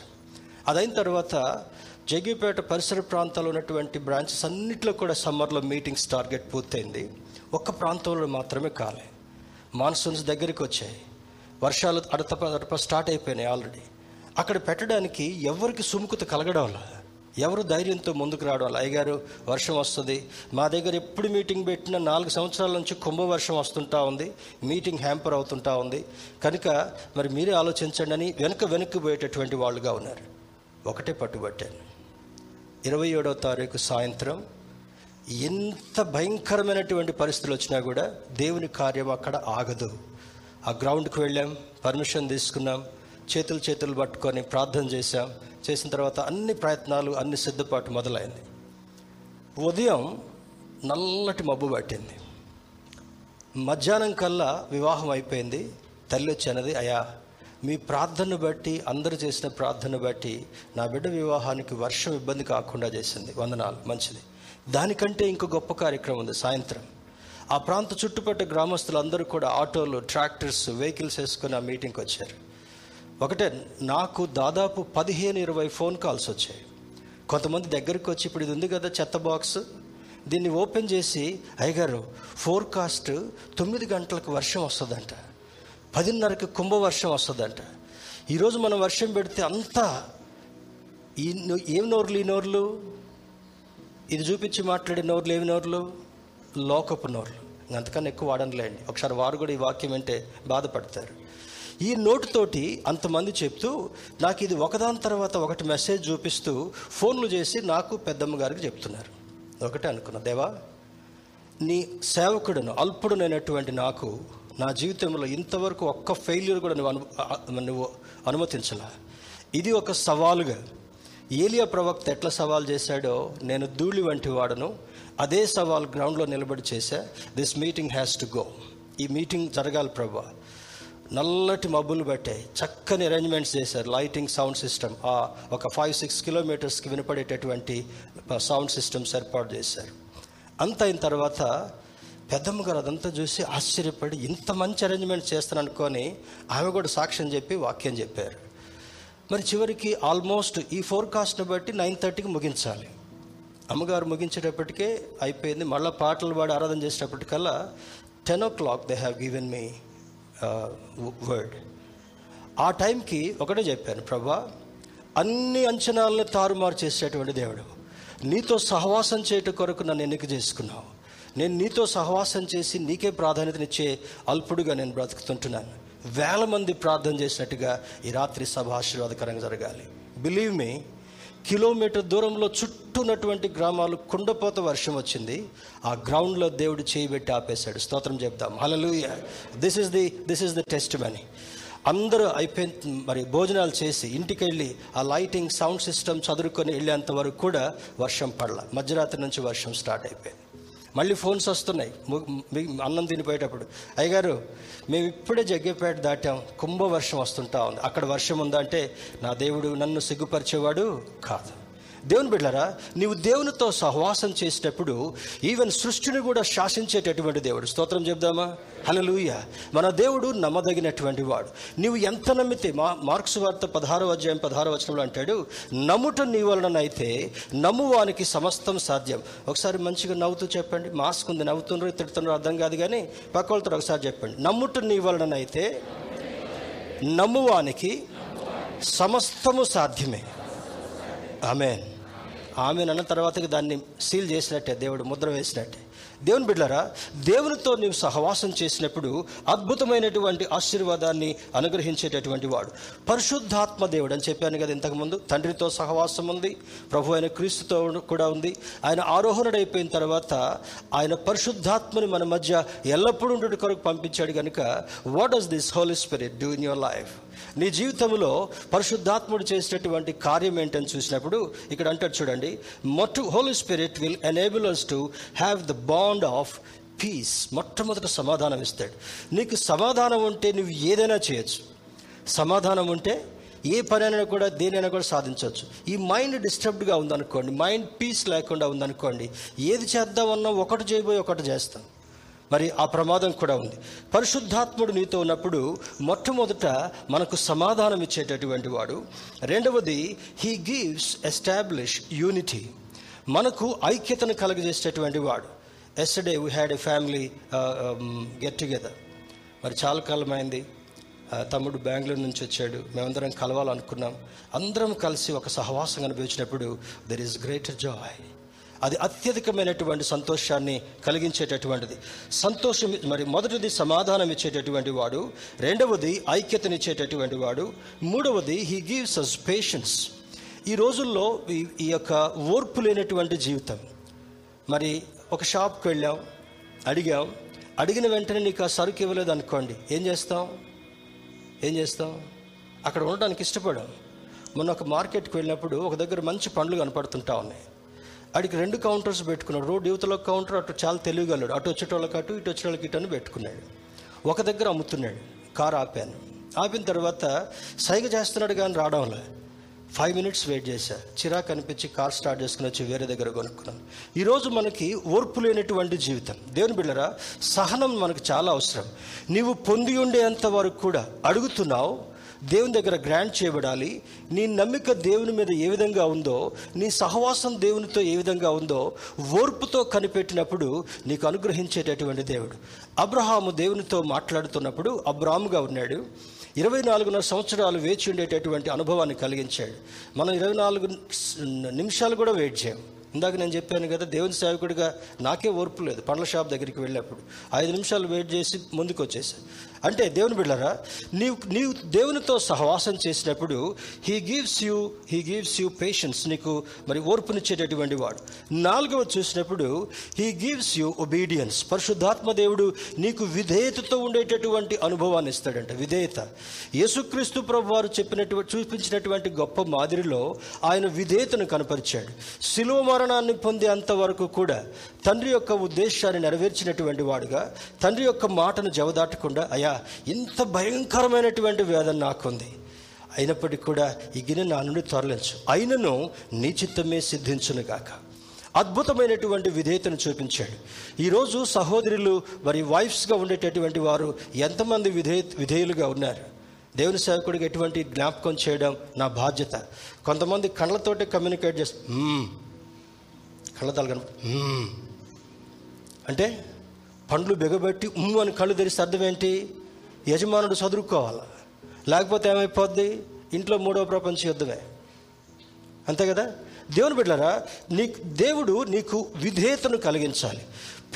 అదైన తర్వాత జగ్గేపేట పరిసర ప్రాంతాల్లో ఉన్నటువంటి బ్రాంచెస్ అన్నింటిలో కూడా సమ్మర్లో మీటింగ్స్ టార్గెట్ పూర్తయింది. ఒక్క ప్రాంతంలో మాత్రమే కాలే. మాన్సూన్స్ దగ్గరికి వచ్చాయి. వర్షాలు అడతప అడప స్టార్ట్ అయిపోయినాయి ఆల్రెడీ. అక్కడ పెట్టడానికి ఎవరికి సుముఖత కలగడం లేదు. ఎవరు ధైర్యంతో ముందుకు రావడం అయ్యగారు వర్షం వస్తుంది. మా దగ్గర ఎప్పుడు మీటింగ్ పెట్టినా నాలుగు సంవత్సరాల నుంచి కుంభవర్షం వస్తుంటా ఉంది. మీటింగ్ హ్యాంపర్ అవుతుంటా ఉంది. కనుక మరి మీరే ఆలోచించండి అని వెనుక వెనక్కి పోయేటటువంటి వాళ్ళుగా ఉన్నారు. ఒకటే పట్టుబట్టాను. ఇరవై ఏడవ తారీఖు సాయంత్రం ఎంత భయంకరమైనటువంటి పరిస్థితులు వచ్చినా కూడా దేవుని కార్యం అక్కడ ఆగదు. ఆ గ్రౌండ్కి వెళ్ళాం పర్మిషన్ తీసుకున్నాం. చేతులు చేతులు పట్టుకొని ప్రార్థన చేశాం. చేసిన తర్వాత అన్ని ప్రయత్నాలు అన్ని సిద్ధపాటు మొదలైంది. ఉదయం నల్లటి మబ్బు పట్టింది. మధ్యాహ్నం కల్లా వివాహం అయిపోయింది. తల్లి వచ్చినది అయా మీ ప్రార్థన బట్టి అందరూ చేసిన ప్రార్థన బట్టి నా బిడ్డ వివాహానికి వర్షం ఇబ్బంది కాకుండా చేసింది. వందనాలు మంచిది. దానికంటే ఇంకో గొప్ప కార్యక్రమం ఉంది సాయంత్రం. ఆ ప్రాంత చుట్టుపక్కల గ్రామస్తులు అందరూ కూడా ఆటోలు ట్రాక్టర్స్ వెహికల్స్ వేసుకొని ఆ మీటింగ్కి వచ్చారు. ఒకటే నాకు దాదాపు పదిహేను ఇరవై ఫోన్ కాల్స్ వచ్చాయి. కొంతమంది దగ్గరికి వచ్చి ఇప్పుడు ఇది ఉంది కదా చెత్త బాక్స్? దీన్ని ఓపెన్ చేసి అయ్యగారు ఫోర్కాస్ట్ తొమ్మిది గంటలకు వర్షం వస్తుందంట. పదిన్నరకు కుంభవర్షం వస్తుందంట. ఈరోజు మనం వర్షం పెడితే అంతా ఈ నో- ఏం నోర్లు ఈ నోర్లు? ఇది చూపించి మాట్లాడే నోర్లు ఏమి నోర్లు? లోకపు నోర్లు. అంతకన్నా ఎక్కువ వాడనులేండి. ఒకసారి వారు కూడా ఈ వాక్యం అంటే బాధపడతారు. ఈ నోటుతోటి అంతమంది చెప్తూ నాకు ఇది ఒకదాని తర్వాత ఒకటి మెసేజ్ చూపిస్తూ ఫోన్లు చేసి నాకు పెద్దమ్మ గారికి చెప్తున్నారు. ఒకటే అనుకున్నా దేవా నీ సేవకుడును అల్పుడునైనటువంటి నాకు నా జీవితంలో ఇంతవరకు ఒక్క ఫెయిల్యూర్ కూడా నువ్వు అను నువ్వు అనుమతించలా. ఇది ఒక సవాలుగా. ఏలియా ప్రవక్త ఎట్లా సవాల్ చేశాడో నేను ధూళి వంటి వాడను. అదే సవాల్ గ్రౌండ్లో నిలబడి చేశా. This meeting has to go. ఈ మీటింగ్ జరగాలి ప్రభా. నల్లటి మబ్బులు పెట్టాయి. చక్కని అరేంజ్మెంట్స్ చేశారు. లైటింగ్ సౌండ్ సిస్టమ్ ఆ ఒక ఫైవ్ సిక్స్ కిలోమీటర్స్కి వినపడేటటువంటి సౌండ్ సిస్టమ్స్ ఏర్పాటు చేశారు. అంత అయిన తర్వాత పెద్దమ్మ గారు అదంతా చూసి ఆశ్చర్యపడి ఇంత మంచి అరేంజ్మెంట్ చేస్తాను అనుకొని ఆమె కూడా సాక్ష్యం చెప్పి వాక్యం చెప్పారు. మరి చివరికి ఆల్మోస్ట్ ఈ ఫోర్కాస్ట్ని బట్టి నైన్ థర్టీకి ముగించాలి. అమ్మగారు ముగించేటప్పటికే అయిపోయింది. మళ్ళీ పాటలు పాడి ఆరాధన చేసేటప్పటికల్లా ten o'clock they have given me word ఆ టైంకి ఒకటే చెప్పాను ప్రభా అన్ని అంచనాలను తారుమారు చేసేటువంటి దేవుడు. నీతో సహవాసం చేయట కొరకు నన్ను ఎన్నిక చేసుకున్నావు. నేను నీతో సహవాసం చేసి నీకే ప్రాధాన్యతనిచ్చే అల్పుడుగా నేను బ్రతుకుతుంటున్నాను. వేల మంది ప్రార్థన చేసినట్టుగా ఈ రాత్రి సభ ఆశీర్వాదకరంగా జరగాలి. బిలీవ్ మీ కిలోమీటర్ దూరంలో చుట్టూ ఉన్నటువంటి గ్రామాలు కుండపోత వర్షం వచ్చింది. ఆ గ్రౌండ్లో దేవుడు చేయబెట్టి ఆపేశాడు. స్తోత్రం చెప్తాం. Hallelujah this is the this is the testimony అందరూ అయిపోయిన మరి భోజనాలు చేసి ఇంటికి వెళ్ళి ఆ లైటింగ్ సౌండ్ సిస్టమ్ చదువుకొని వెళ్ళేంత వరకు కూడా వర్షం పడల. మధ్యరాత్రి నుంచి వర్షం స్టార్ట్ అయిపోయింది. మళ్ళీ ఫోన్స్ వస్తున్నాయి. అన్నం తినిపోయేటప్పుడు. అయ్యగారు మేము ఇప్పుడే జగ్గేపేట దాటాం. కుంభవర్షం వస్తుంటా ఉంది. అక్కడ వర్షం ఉందా అంటే నా దేవుడు నన్ను సిగ్గుపరిచేవాడు కాదు. దేవుని బిడ్డారా నీవు దేవునితో సహవాసం చేసేటప్పుడు ఈవెన్ సృష్టిని కూడా శాసించేటటువంటి దేవుడు. స్తోత్రం చెప్దామా హలలుయ మన దేవుడు నమ్మదగినటువంటి వాడు. నీవు ఎంత నమ్మితే మా మార్క్స్ వార్త పదహారో అధ్యాయం పదహారో వచనంలో అంటాడు నమ్ముట నీ వలననైతే నమ్మువానికి సమస్తం సాధ్యం. ఒకసారి మంచిగా నవ్వుతూ చెప్పండి. మాస్క్ ఉంది నవ్వుతున్నారు తిడుతున్నారు అర్థం కాదు కానీ పక్క వాళ్ళతో ఒకసారి చెప్పండి. నమ్ముట నీ వలననైతే నమ్మువానికి సమస్తము సాధ్యమే. ఆమెన్. ఆమె అన్న తర్వాతకి దాన్ని సీల్ చేసినట్టే దేవుడు ముద్ర వేసినట్టే. దేవుని బిడ్డరా దేవునితో నీవు సహవాసం చేసినప్పుడు అద్భుతమైనటువంటి ఆశీర్వాదాన్ని అనుగ్రహించేటటువంటి వాడు. పరిశుద్ధాత్మ దేవుడు అని చెప్పాను కదా ఇంతకుముందు. తండ్రితో సహవాసం ఉంది ప్రభు అయిన క్రీస్తుతో కూడా ఉంది. ఆయన ఆరోహణుడైపోయిన తర్వాత ఆయన పరిశుద్ధాత్మని మన మధ్య ఎల్లప్పుడూ ఉండుట కొరకు పంపించాడు కనుక what does this Holy Spirit do in your life నీ జీవితంలో పరిశుద్ధాత్ముడు చేసినటువంటి కార్యం ఏంటని చూసినప్పుడు ఇక్కడ అంటాడు చూడండి మొట్ట Holy Spirit will enable us to have the bond of peace మొట్టమొదట సమాధానం ఇస్తాడు. నీకు సమాధానం ఉంటే నువ్వు ఏదైనా చేయొచ్చు. సమాధానం ఉంటే ఏ పనైనా కూడా దేనైనా కూడా సాధించవచ్చు. ఈ మైండ్ డిస్టర్బ్డ్గా ఉందనుకోండి మైండ్ పీస్ లేకుండా ఉందనుకోండి ఏది చేద్దామన్నా ఒకటి చేయబోయి ఒకటి చేస్తాం. మరి ఆ ప్రమాదం కూడా ఉంది. పరిశుద్ధాత్ముడు నీతో ఉన్నప్పుడు మొట్టమొదట మనకు సమాధానం ఇచ్చేటటువంటి వాడు. రెండవది హీ గివ్స్ ఎస్టాబ్లిష్ యూనిటీ మనకు ఐక్యతను కలుగజేసేటటువంటి వాడు. Yesterday we had a family get together మరి చాలా కాలమైంది. తమ్ముడు బెంగళూరు నుంచి వచ్చాడు. మేమందరం కలవాలనుకున్నాం. అందరం కలిసి ఒక సహవాసం అనుభవించినప్పుడు దెర్ ఈస్ గ్రేటర్ జాయ్ అది అత్యధికమైనటువంటి సంతోషాన్ని కలిగించేటటువంటిది. సంతోషం మరి మొదటిది సమాధానం ఇచ్చేటటువంటి వాడు రెండవది ఐక్యతనిచ్చేటటువంటి వాడు మూడవది హీ గివ్స్ అస్ పేషెన్స్ ఈ రోజుల్లో ఈ ఈ యొక్క ఓర్పు లేనటువంటి జీవితం. మరి ఒక షాప్కి వెళ్ళాం అడిగాం అడిగిన వెంటనే నీకు ఆ సరుకు ఇవ్వలేదు అనుకోండి ఏం చేస్తాం? ఏం చేస్తాం? అక్కడ ఉండడానికి ఇష్టపడాం. మొన్న ఒక మార్కెట్కి వెళ్ళినప్పుడు ఒక దగ్గర మంచి పండ్లు కనపడుతుంటా ఉన్నాయి. అడికి రెండు కౌంటర్స్ పెట్టుకున్నాడు. రోడ్ యువతలో కౌంటర్ అటు చాలా తెలియగలడు అటు వచ్చేటోళ్ళకి అటు ఇటు వచ్చేటోళ్ళకి ఇటు అని పెట్టుకున్నాడు. ఒక దగ్గర అమ్ముతున్నాడు. కారు ఆపాను. ఆపిన తర్వాత సైగ చేస్తున్నాడు కానీ రావడంలే. ఫైవ్ మినిట్స్ వెయిట్ చేశా. చిరాకు అనిపించి కార్ స్టార్ట్ చేసుకుని వచ్చి వేరే దగ్గర కొనుక్కున్నాను. ఈరోజు మనకి ఓర్పు లేనటువంటి జీవితం. దేవుని బిళ్ళరా సహనం మనకు చాలా అవసరం. నీవు పొంది ఉండేంత వరకు కూడా అడుగుతున్నావు దేవుని దగ్గర గ్రాంట్ చేయబడాలి. నీ నమ్మిక దేవుని మీద ఏ విధంగా ఉందో నీ సహవాసం దేవునితో ఏ విధంగా ఉందో ఓర్పుతో కనిపెట్టినప్పుడు నీకు అనుగ్రహించేటటువంటి దేవుడు. అబ్రహాము దేవునితో మాట్లాడుతున్నప్పుడు అబ్రాముగా ఉన్నాడు. ఇరవై నాలుగున్నర సంవత్సరాలు వేచి ఉండేటటువంటి అనుభవాన్ని కలిగించాడు. మనం ఇరవై నాలుగు నిమిషాలు కూడా వెయిట్ చేయం. ఇందాక నేను చెప్పాను కదా దేవుని సేవకుడిగా నాకే ఓర్పు లేదు. పండ్ల షాప్ దగ్గరికి వెళ్ళినప్పుడు ఐదు నిమిషాలు వెయిట్ చేసి ముందుకు వచ్చేసాను అంటే దేవుని బిళ్ళరా నీవు నీవు దేవునితో సహవాసం చేసినప్పుడు he gives you he gives you patience నీకు మరి ఓర్పునిచ్చేటటువంటి వాడు. నాలుగవ చూసినప్పుడు హీ గివ్స్ యూ ఒబీడియన్స్ పరిశుద్ధాత్మ దేవుడు నీకు విధేయతతో ఉండేటటువంటి అనుభవాన్ని ఇస్తాడంట. విధేయత. యేసుక్రీస్తు ప్రభు వారు చెప్పినటువంటి చూపించినటువంటి గొప్ప మాదిరిలో ఆయన విధేయతను కనపరిచాడు. శిలువ మరణాన్ని పొందే అంతవరకు కూడా తండ్రి యొక్క ఉద్దేశాన్ని నెరవేర్చినటువంటి వాడుగా తండ్రి యొక్క మాటను జవదాటకుండా అయా ఇంత భయంకరమైనటువంటి వేదన నాకుంది. అయినప్పటికీ కూడా ఈ గిన్నె నా నుండి తొరలించు. అయినను నీ చిత్తమే సిద్ధించును గాక. అద్భుతమైనటువంటి విధేయతను చూపించాడు. ఈరోజు సహోదరులు మరి వైఫ్స్గా ఉండేటటువంటి వారు ఎంతమంది విధేయ విధేయులుగా ఉన్నారు. దేవుని సేవకుడికి ఎటువంటి జ్ఞాపకం చేయడం నా బాధ్యత. కొంతమంది కళ్ళతోటే కమ్యూనికేట్ చేస్తా కళ్ళతాలు కనుక అంటే పండ్లు బిగబెట్టి ఉమ్ము అని కళ్ళు తెరిస్తే అర్థం ఏంటి? యజమానుడు చదువుకోవాలి లేకపోతే ఏమైపోద్ది? ఇంట్లో మూడవ ప్రపంచ యుద్ధమే. అంతే కదా? దేవుని బిడ్డరా నీ దేవుడు నీకు విధేయతను కలిగించాలి.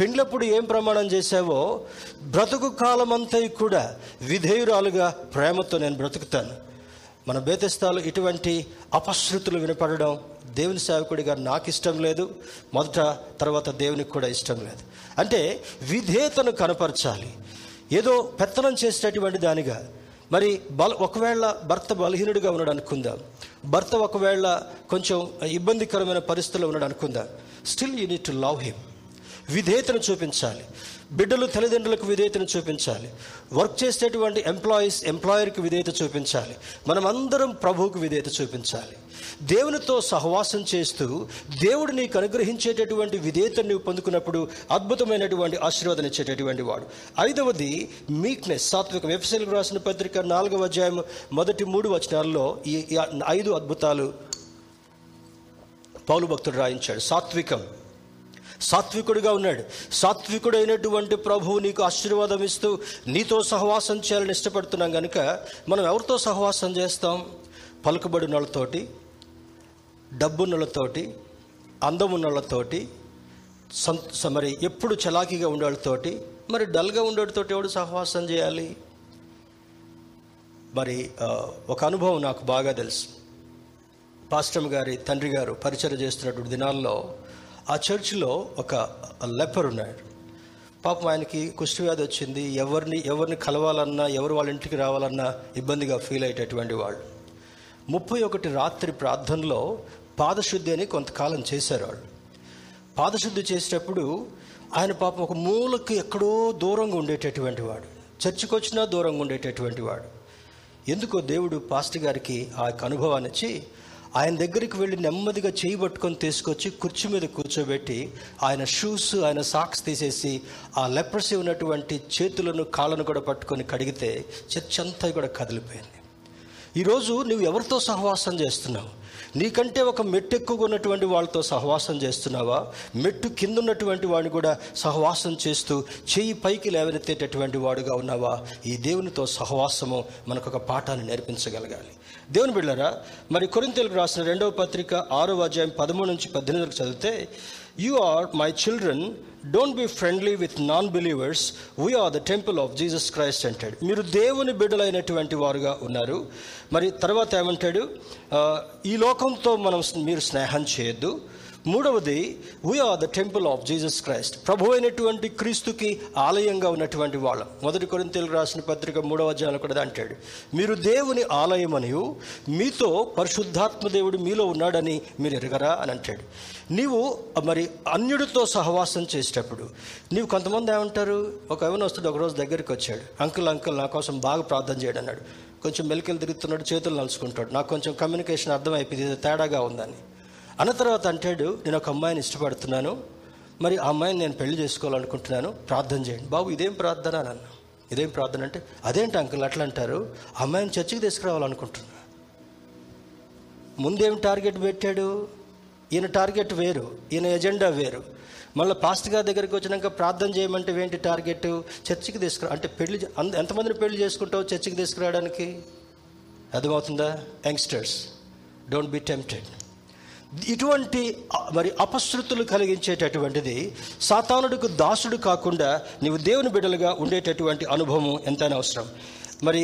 పెండ్లప్పుడు ఏం ప్రమాణం చేశావో బ్రతుకు కాలమంతా కూడా విధేయురాలుగా ప్రేమతో నేను బ్రతుకుతాను. మన బేతస్థాలు ఇటువంటి అపశృతులు వినపడడం దేవుని సేవకుడిగా నాకు ఇష్టం లేదు. మొదట తర్వాత దేవునికి కూడా ఇష్టం లేదు. అంటే విధేయతను కనపరచాలి. ఏదో పెత్తనం చేసేటటువంటి దానిగా. మరి బల ఒకవేళ భర్త బలహీనుడిగా ఉన్నాడు అనుకుందాం. భర్త ఒకవేళ కొంచెం ఇబ్బందికరమైన పరిస్థితుల్లో ఉన్నాడు అనుకుందాం. Still you need to love him విధేయతను చూపించాలి. బిడ్డలు తల్లిదండ్రులకు విధేయతను చూపించాలి. వర్క్ చేసేటటువంటి ఎంప్లాయీస్ ఎంప్లాయర్కి విధేయత చూపించాలి. మనం అందరం ప్రభువుకు విధేయత చూపించాలి. దేవునితో సహవాసం చేస్తూ దేవుడు నీకు అనుగ్రహించేటటువంటి విధేయతను నీవు పొందుకున్నప్పుడు అద్భుతమైనటువంటి ఆశీర్వాదం ఇచ్చేటటువంటి వాడు. ఐదవది మీక్నెస్ సాత్విక. ఎఫ్ఎస్ఎల్కి రాసిన పత్రిక నాలుగవ అధ్యాయం మొదటి మూడు వచనాల్లో ఈ ఈ ఐదు అద్భుతాలు పౌలు భక్తుడు రాయించాడు. సాత్వికం. సాత్వికుడిగా ఉన్నాడు. సాత్వికుడైనటువంటి ప్రభువు నీకు ఆశీర్వాదం ఇస్తూ నీతో సహవాసం చేయాలని ఇష్టపడుతున్నాం కనుక మనం ఎవరితో సహవాసం చేస్తాం? పలుకుబడినలతోటి డబ్బున్నలతోటి అందమున్నలతోటి సంత మరి ఎప్పుడు చలాకీగా ఉండేవాళ్ళతోటి మరి డల్గా ఉండేటితోటి ఎవడు సహవాసం చేయాలి? మరి ఒక అనుభవం నాకు బాగా తెలుసు. పాస్టమ్ గారి తండ్రి గారు పరిచయం చేస్తున్నటువంటి దినాల్లో ఆ చర్చిలో ఒక లెపర్ ఉన్నాడు. పాపం ఆయనకి కుష్ఠవ్యాధి వచ్చింది. ఎవరిని ఎవరిని కలవాలన్నా ఎవరు వాళ్ళ ఇంటికి రావాలన్నా ఇబ్బందిగా ఫీల్ అయ్యేటటువంటి వాళ్ళు. ముప్పై ఒకటి రాత్రి ప్రార్థనలో పాదశుద్ధి అని కొంతకాలం చేశారు వాళ్ళు. పాదశుద్ధి చేసేటప్పుడు ఆయన పాపం ఒక మూలకి ఎక్కడో దూరంగా ఉండేటటువంటి వాడు. చర్చికి వచ్చినా దూరంగా ఉండేటటువంటి వాడు. ఎందుకో దేవుడు పాస్టర్ గారికి ఆ యొక్క అనుభవాన్ని ఇచ్చి ఆయన దగ్గరికి వెళ్ళి నెమ్మదిగా చేయి పట్టుకొని తీసుకొచ్చి కుర్చీ మీద కూర్చోబెట్టి ఆయన షూస్ ఆయన సాక్స్ తీసేసి ఆ లెప్రసీ ఉన్నటువంటి చేతులను కాళ్ళను కూడా పట్టుకొని కడిగితే చర్చ్ అంతా కూడా కదిలిపోయింది. ఈరోజు నువ్వు ఎవరితో సహవాసం చేస్తున్నావు? నీకంటే ఒక మెట్టు ఎక్కువగా ఉన్నటువంటి వాళ్ళతో సహవాసం చేస్తున్నావా? మెట్టు కింద ఉన్నటువంటి వాడిని కూడా సహవాసం చేస్తూ చెయ్యి పైకి లేవనెత్తేటటువంటి వాడుగా ఉన్నావా? ఈ దేవునితో సహవాసము మనకు ఒక పాఠాన్ని నేర్పించగలగాలి. దేవుని బిళ్ళరా మరి కొరింతలకు రాసిన రెండవ పత్రిక ఆరో అధ్యాయం పదమూడు నుంచి పద్దెనిమిదికి చదివితే you are my children don't be friendly with non believers we are the temple of Jesus Christ అంటాడు. మీరు దేవుని బిడ్డలైనటువంటి వారుగా ఉన్నారు. మరి తర్వాత ఏమంటాడు? ఈ లోకంతో మనం మీరు స్నేహం చేయొద్దు. మూడవది we are the temple of Jesus Christ ప్రభు అయినటువంటి క్రీస్తుకి ఆలయంగా ఉన్నటువంటి వాళ్ళం. మొదటి కొరింతలు రాసిన పత్రిక మూడవ అధ్యాయంలో కూడా అంటాడు. మీరు దేవుని ఆలయమనియు మీతో పరిశుద్ధాత్మ దేవుడు మీలో ఉన్నాడని మీరు ఎరగరా అని అంటాడు. నీవు మరి అన్యుడితో సహవాసం చేసేటప్పుడు నీవు కొంతమంది ఏమంటారు? ఒక ఎవరిని వస్తాడు ఒకరోజు దగ్గరికి వచ్చాడు. అంకుల్ అంకుల్ నా కోసం బాగా ప్రార్థన చేయడం అన్నాడు. కొంచెం మెలికలు తిరుగుతున్నాడు చేతులు నలుచుకుంటాడు. నాకు కొంచెం కమ్యూనికేషన్ అర్థమైపోయింది తేడాగా ఉందని. అన్న తర్వాత అంటాడు నేను ఒక అమ్మాయిని ఇష్టపడుతున్నాను. మరి ఆ అమ్మాయిని నేను పెళ్ళి చేసుకోవాలనుకుంటున్నాను. ప్రార్థన చేయండి. బాబు ఇదేం ప్రార్థన? అని అన్నా ఇదేం ప్రార్థన అంటే అదేంటి అంకుల్ అట్లా అంటారు? అమ్మాయిని చర్చికి తీసుకురావాలనుకుంటున్నా. ముందేం టార్గెట్ పెట్టాడు? ఈయన టార్గెట్ వేరు. ఈయన ఎజెండా వేరు. మళ్ళీ పాస్ట్ గారి దగ్గరికి వచ్చినాక ప్రార్థన చేయమంటే ఏంటి టార్గెట్? చర్చికి తీసుకురా అంటే పెళ్ళి అంత- ఎంతమందిని పెళ్ళి చేసుకుంటావు చర్చికి తీసుకురావడానికి? అర్థమవుతుందా? Youngsters don't be tempted. ఇటువంటి మరి అపశృతులు కలిగించేటటువంటిది సాతానుడికి దాసుడు కాకుండా నీవు దేవుని బిడ్డలుగా ఉండేటటువంటి అనుభవం ఎంతైనా అవసరం. మరి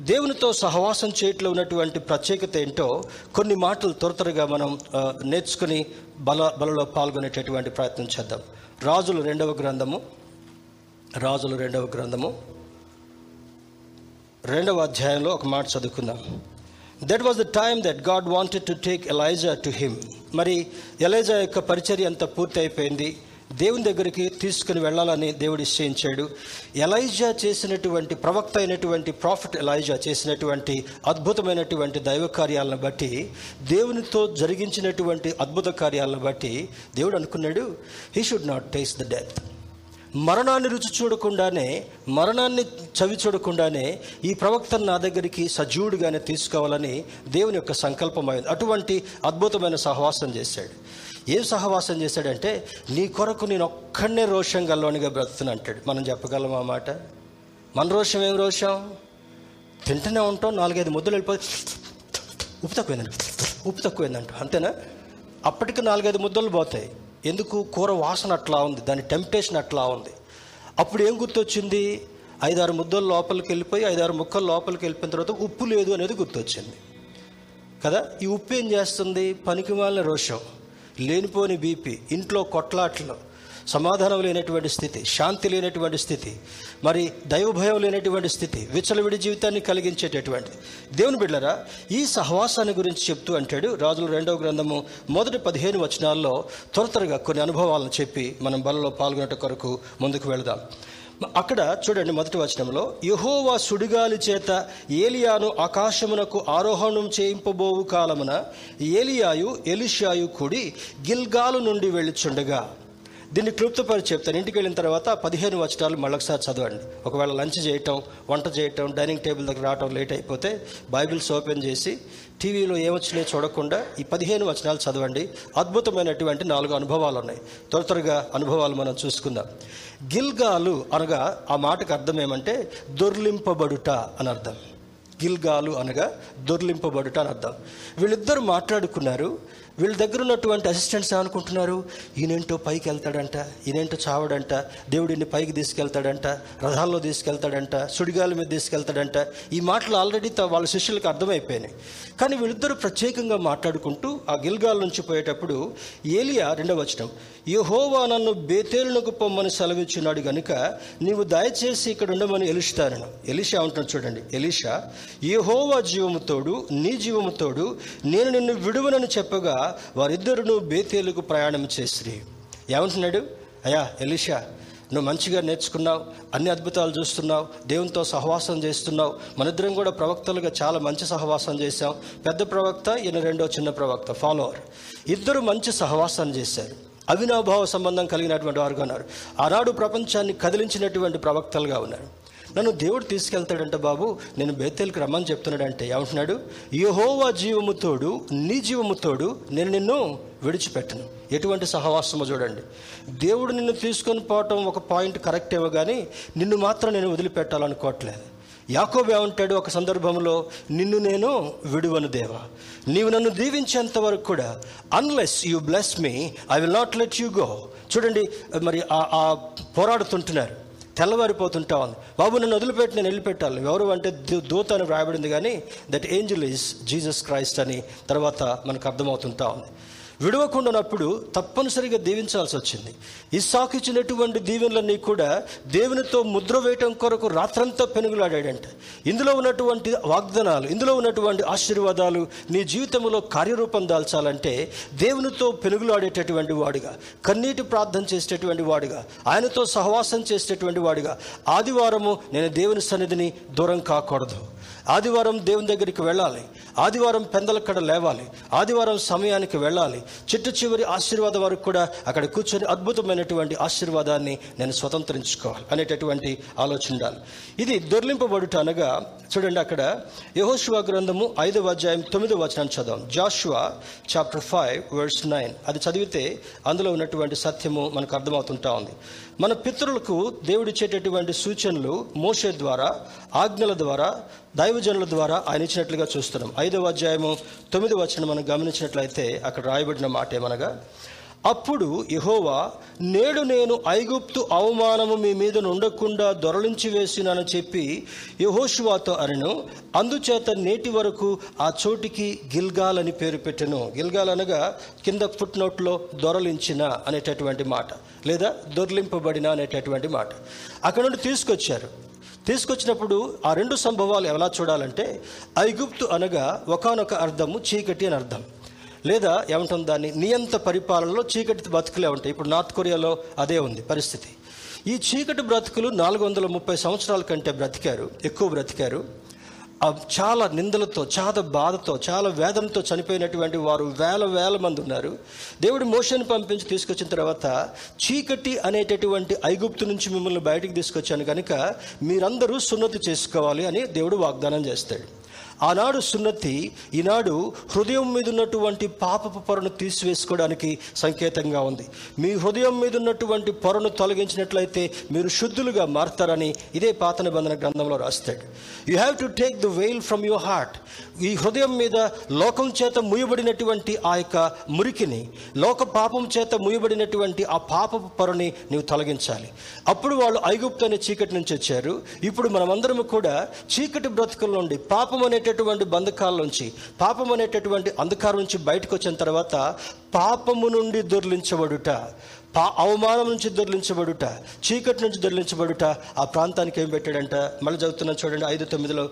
దేవునితో సహవాసం చేయట్లో ఉన్నటువంటి ప్రత్యేకత ఏంటో కొన్ని మాటలు త్వర త్వరగా మనం నేర్చుకుని బల బలలో పాల్గొనేటటువంటి ప్రయత్నం చేద్దాం. రాజులు రెండవ గ్రంథము రాజులు రెండవ గ్రంథము రెండవ అధ్యాయంలో ఒక మాట చదువుకుందాం. That was the time that God wanted to take Elijah to him మరి ఎలైజా యొక్క పరిచర్య అంతా పూర్తి అయిపోయింది దేవుని దగ్గరికి తీసుకుని వెళ్ళాలని దేవుడు నిశ్చయించాడు. ఎలైజా చేసినటువంటి ప్రవక్త అయినటువంటి ప్రాఫిట్ ఎలైజా చేసినటువంటి అద్భుతమైనటువంటి దైవ కార్యాలను బట్టి దేవునితో జరిగించినటువంటి అద్భుత కార్యాలను బట్టి దేవుడు అనుకున్నాడు he should not taste the death మరణాన్ని రుచి చూడకుండానే మరణాన్ని చవి చూడకుండానే ఈ ప్రవక్తను నా దగ్గరికి సజీవుడిగానే తీసుకోవాలని దేవుని యొక్క సంకల్పమైంది అటువంటి అద్భుతమైన సహవాసం చేశాడు. ఏం సహవాసం చేశాడంటే నీ కొరకు నేను ఒక్కడనే రోషం గల్లోనిగా బ్రతుకుతున్నా అంటాడు. మనం చెప్పగలం ఆ మాట? మన రోషం ఏం రోషం? తింటూనే ఉంటాం నాలుగైదు ముద్దలు వెళ్ళిపోయి ఉప్పు తక్కువైందండి ఉప్పు తక్కువైందంట అంతేనా? అప్పటికి నాలుగైదు ముద్దలు పోతాయి. ఎందుకు కూర వాసన అట్లా ఉంది? దాని టెంప్టేషన్ అట్లా ఉంది. అప్పుడు ఏం గుర్తొచ్చింది? ఐదారు ముద్దలు లోపలికి వెళ్ళిపోయి ఐదారు ముక్కలు లోపలికి వెళ్ళిపోయిన తర్వాత ఉప్పు లేదు అనేది గుర్తొచ్చింది. కదా? ఈ ఉప్పు ఏం చేస్తుంది? పనికిమాలిన రోషం లేనిపోని బీపీ ఇంట్లో కొట్లాట్లు సమాధానం లేనటువంటి స్థితి శాంతి లేనటువంటి స్థితి మరి దైవభయం లేనటువంటి స్థితి విచ్చలవిడి జీవితాన్ని కలిగించేటటువంటిది దేవుని బిడ్డరా ఈ సహవాసాన్ని గురించి చెప్తూ అంటాడు రాజుల రెండవ గ్రంథము మొదటి పదిహేను వచనాల్లో త్వర త్వరగా కొన్ని అనుభవాలను చెప్పి మనం బలలో పాల్గొనట కొరకు ముందుకు వెళదాం. అక్కడ చూడండి మొదటి వచనంలో యహోవా సుడిగాలి చేత ఏలియాను ఆకాశమునకు ఆరోహణం చేయింపబోవు కాలమున ఏలియాయు ఎలిషాయు కూడి గిల్గాలు నుండి వెళ్ళుచుండగా. దీన్ని క్లుప్తపరి చెప్తాను. ఇంటికి వెళ్ళిన తర్వాత పదిహేను వచనాలు మళ్ళొకసారి చదవండి. ఒకవేళ లంచ్ చేయటం వంట చేయటం డైనింగ్ టేబుల్ దగ్గర రావటం లేట్ అయిపోతే బైబిల్స్ ఓపెన్ చేసి టీవీలో ఏమొచ్చినాయో చూడకుండా ఈ పదిహేను వచనాలు చదవండి. అద్భుతమైనటువంటి నాలుగు అనుభవాలు ఉన్నాయి. త్వర త్వరగా అనుభవాలు మనం చూసుకుందాం. గిల్గాలు అనగా ఆ మాటకు అర్థం ఏమంటే దొర్లింపబడుట అని అర్థం. గిల్గాలు అనగా దొర్లింపబడుట అని అర్థం. వీళ్ళిద్దరు మాట్లాడుకున్నారు వీళ్ళ దగ్గర ఉన్నటువంటి అసిస్టెంట్స్ ఏమనుకుంటున్నారు? ఈయనేంటో పైకి వెళ్తాడంట ఈయనేంటో చావడంట దేవుడిని పైకి తీసుకెళ్తాడంట రథాల్లో తీసుకెళ్తాడంట సుడిగాల మీద తీసుకెళ్తాడంట. ఈ మాటలు ఆల్రెడీ వాళ్ళ శిష్యులకు అర్థమైపోయినాయి. కానీ వీళ్ళిద్దరూ ప్రత్యేకంగా మాట్లాడుకుంటూ ఆ గిల్గాల్ నుంచి పోయేటప్పుడు ఏలియా రెండవ వచనం యహోవా నన్ను బేతేలునకు పొమ్మని సెలవిచ్చున్నాడు గనుక నీవు దయచేసి ఇక్కడ ఉండమని ఎలుస్తాను ఎలిషా ఉంటాను చూడండి ఎలిషా యహోవా జీవముతోడు నీ జీవముతోడు నేను నిన్ను విడువనని చెప్పగా వారిద్దరును బేతేలుకు ప్రయాణం చేసిరి. ఏమంటున్నాడు? అయ్యా ఎలిషా నువ్వు మంచిగా నేర్చుకున్నావు అన్ని అద్భుతాలు చూస్తున్నావు దేవునితో సహవాసం చేస్తున్నావు మనిద్దరం కూడా ప్రవక్తలుగా చాలా మంచి సహవాసం చేశాం. పెద్ద ప్రవక్త ఈయన రెండో చిన్న ప్రవక్త ఫాలోవర్. ఇద్దరు మంచి సహవాసం చేశారు. అవినాభావ సంబంధం కలిగినటువంటి వారుగా ఉన్నారు. ఆనాడు ప్రపంచాన్ని కదిలించినటువంటి ప్రవక్తలుగా ఉన్నారు. నన్ను దేవుడు తీసుకెళ్తాడంట బాబు. నేను బేతేల్కి రమ్మని చెప్తున్నాడంటే ఏమంటున్నాడు? యహోవా జీవముతోడు నీ జీవముతోడు నేను నిన్ను విడిచిపెట్టను. ఎటువంటి సహవాసమో చూడండి. దేవుడు నిన్ను తీసుకొని పోవటం ఒక పాయింట్ కరెక్ట్ ఏమో కానీ నిన్ను మాత్రం నేను వదిలిపెట్టాలనుకోవట్లేదు. యాకోబు ఏమంటాడు ఒక సందర్భంలో? నిన్ను నేను విడువను దేవా. నీవు నన్ను దీవించేంత వరకు కూడా unless you bless me I will not let you go చూడండి మరి ఆ పోరాడుతుంటున్నారు. తెల్లవారిపోతుంటా ఉంది. బాబు నన్ను వదిలిపెట్టి నేను వెళ్ళిపెట్టాలి. ఎవరు అంటే దూత అని వ్రాయబడింది కానీ that angel is Jesus Christ అని తర్వాత మనకు అర్థమవుతుంటా ఉంది. విడవకుండా ఉన్నప్పుడు తప్పనిసరిగా దీవించాల్సి వచ్చింది. ఇస్సాకు ఇచ్చినటువంటి దీవెనలన్నీ కూడా దేవునితో ముద్ర వేయటం కొరకు రాత్రంతా పెనుగులాడాడంట. ఇందులో ఉన్నటువంటి వాగ్దానాలు ఇందులో ఉన్నటువంటి ఆశీర్వాదాలు నీ జీవితంలో కార్యరూపం దాల్చాలంటే దేవునితో పెనుగులాడేటటువంటి వాడుగా కన్నీటి ప్రార్థన చేసేటటువంటి వాడుగా ఆయనతో సహవాసం చేసేటటువంటి వాడుగా. ఆదివారము నేను దేవుని సన్నిధిని దూరం కాకూడదు. ఆదివారం దేవుని దగ్గరికి వెళ్ళాలి. ఆదివారం పెందలక్కడ లేవాలి. ఆదివారం సమయానికి వెళ్ళాలి. చిట్టు చివరి ఆశీర్వాదం వరకు కూడా అక్కడ కూర్చొని అద్భుతమైనటువంటి ఆశీర్వాదాన్ని నేను స్వతంత్రించుకోవాలి అనేటటువంటి ఆలోచన ఉండాలి. ఇది దొర్లింపబడుట అనగా చూడండి అక్కడ యహోశివా గ్రంథము ఐదవ అధ్యాయం తొమ్మిదవ వచనాన్ని చదవం Joshua chapter five verse nine అది చదివితే అందులో ఉన్నటువంటి సత్యము మనకు అర్థమవుతుంటా ఉంది. మన పితరులకు దేవుడిచ్చేటటువంటి సూచనలు మోషే ద్వారా ఆజ్ఞల ద్వారా దైవజనుల ద్వారా ఆయన ఇచ్చినట్లుగా చూస్తున్నాం. ఐదవ అధ్యాయము తొమ్మిది వచనం మనం గమనించినట్లయితే అక్కడ రాయబడిన మాట ఏమనగా అప్పుడు యహోవా నేడు నేను ఐగుప్తు అవమానము మీ మీద ఉండకుండా దొరలించి వేసినానని చెప్పి యహోషువాతో అనను అందుచేత నేటి వరకు ఆ చోటికి గిల్గాల్ అని పేరు పెట్టెను. గిల్గాల్ అనగా కింద ఫుట్నోట్లో దొరలించిన అనేటటువంటి మాట లేదా దొర్లింపబడిన అనేటటువంటి మాట. అక్కడ నుండి తీసుకొచ్చారు. తీసుకొచ్చినప్పుడు ఆ రెండు సంభవాలు ఎలా చూడాలంటే ఐగుప్తు అనగా ఒకనొక అర్థము చీకటి అని అర్థం. లేదా ఏమంటాం దాన్ని? నియంత పరిపాలనలో చీకటి బతుకులే ఉంటాయి. ఇప్పుడు నార్త్ కొరియాలో అదే ఉంది పరిస్థితి. ఈ చీకటి బ్రతుకులు నాలుగు వందల ముప్పై సంవత్సరాల కంటే బ్రతికారు ఎక్కువ బ్రతికారు. చాలా నిందలతో చాలా బాధతో చాలా వేదంతో చనిపోయినటువంటి వారు వేల వేల మంది ఉన్నారు. దేవుడు మోషన్ని పంపించి తీసుకొచ్చిన తర్వాత చీకటి అనేటటువంటి ఐగుప్తు నుంచి మిమ్మల్ని బయటికి తీసుకొచ్చాను కనుక మీరందరూ సున్నతి చేసుకోవాలి అని దేవుడు వాగ్దానం చేస్తాడు. ఆనాడు సున్నతి ఈనాడు హృదయం మీద ఉన్నటువంటి పాపపు పొరను తీసివేసుకోవడానికి సంకేతంగా ఉంది. మీ హృదయం మీద ఉన్నటువంటి పొరను తొలగించినట్లయితే మీరు శుద్ధులుగా మారతారని ఇదే పాత నిబంధన గ్రంథంలో రాస్తాడు. You have to take the veil from your heart ఈ హృదయం మీద లోకం చేత ముయబడినటువంటి ఆ యొక్క మురికిని లోక పాపం చేత ముయబడినటువంటి ఆ పాపపు పొరని నీవు తొలగించాలి. అప్పుడు వాళ్ళు ఐగుప్తు అనే చీకటి నుంచి వచ్చారు. ఇప్పుడు మనమందరం కూడా చీకటి బ్రతుకుల నుండి పాపం అనేటటువంటి బంధకాల నుంచి పాపం అనేటటువంటి అంధకారం నుంచి బయటకు వచ్చిన తర్వాత పాపము నుండి దొర్లించబడుట పా అవమానం నుంచి దొర్లించబడుట చీకటి నుంచి దొర్లించబడుట ఆ ప్రాంతానికి ఏం పెట్టాడంట? మళ్ళీ చదువుతున్నాను చూడండి ఐదు తొమ్మిదిలో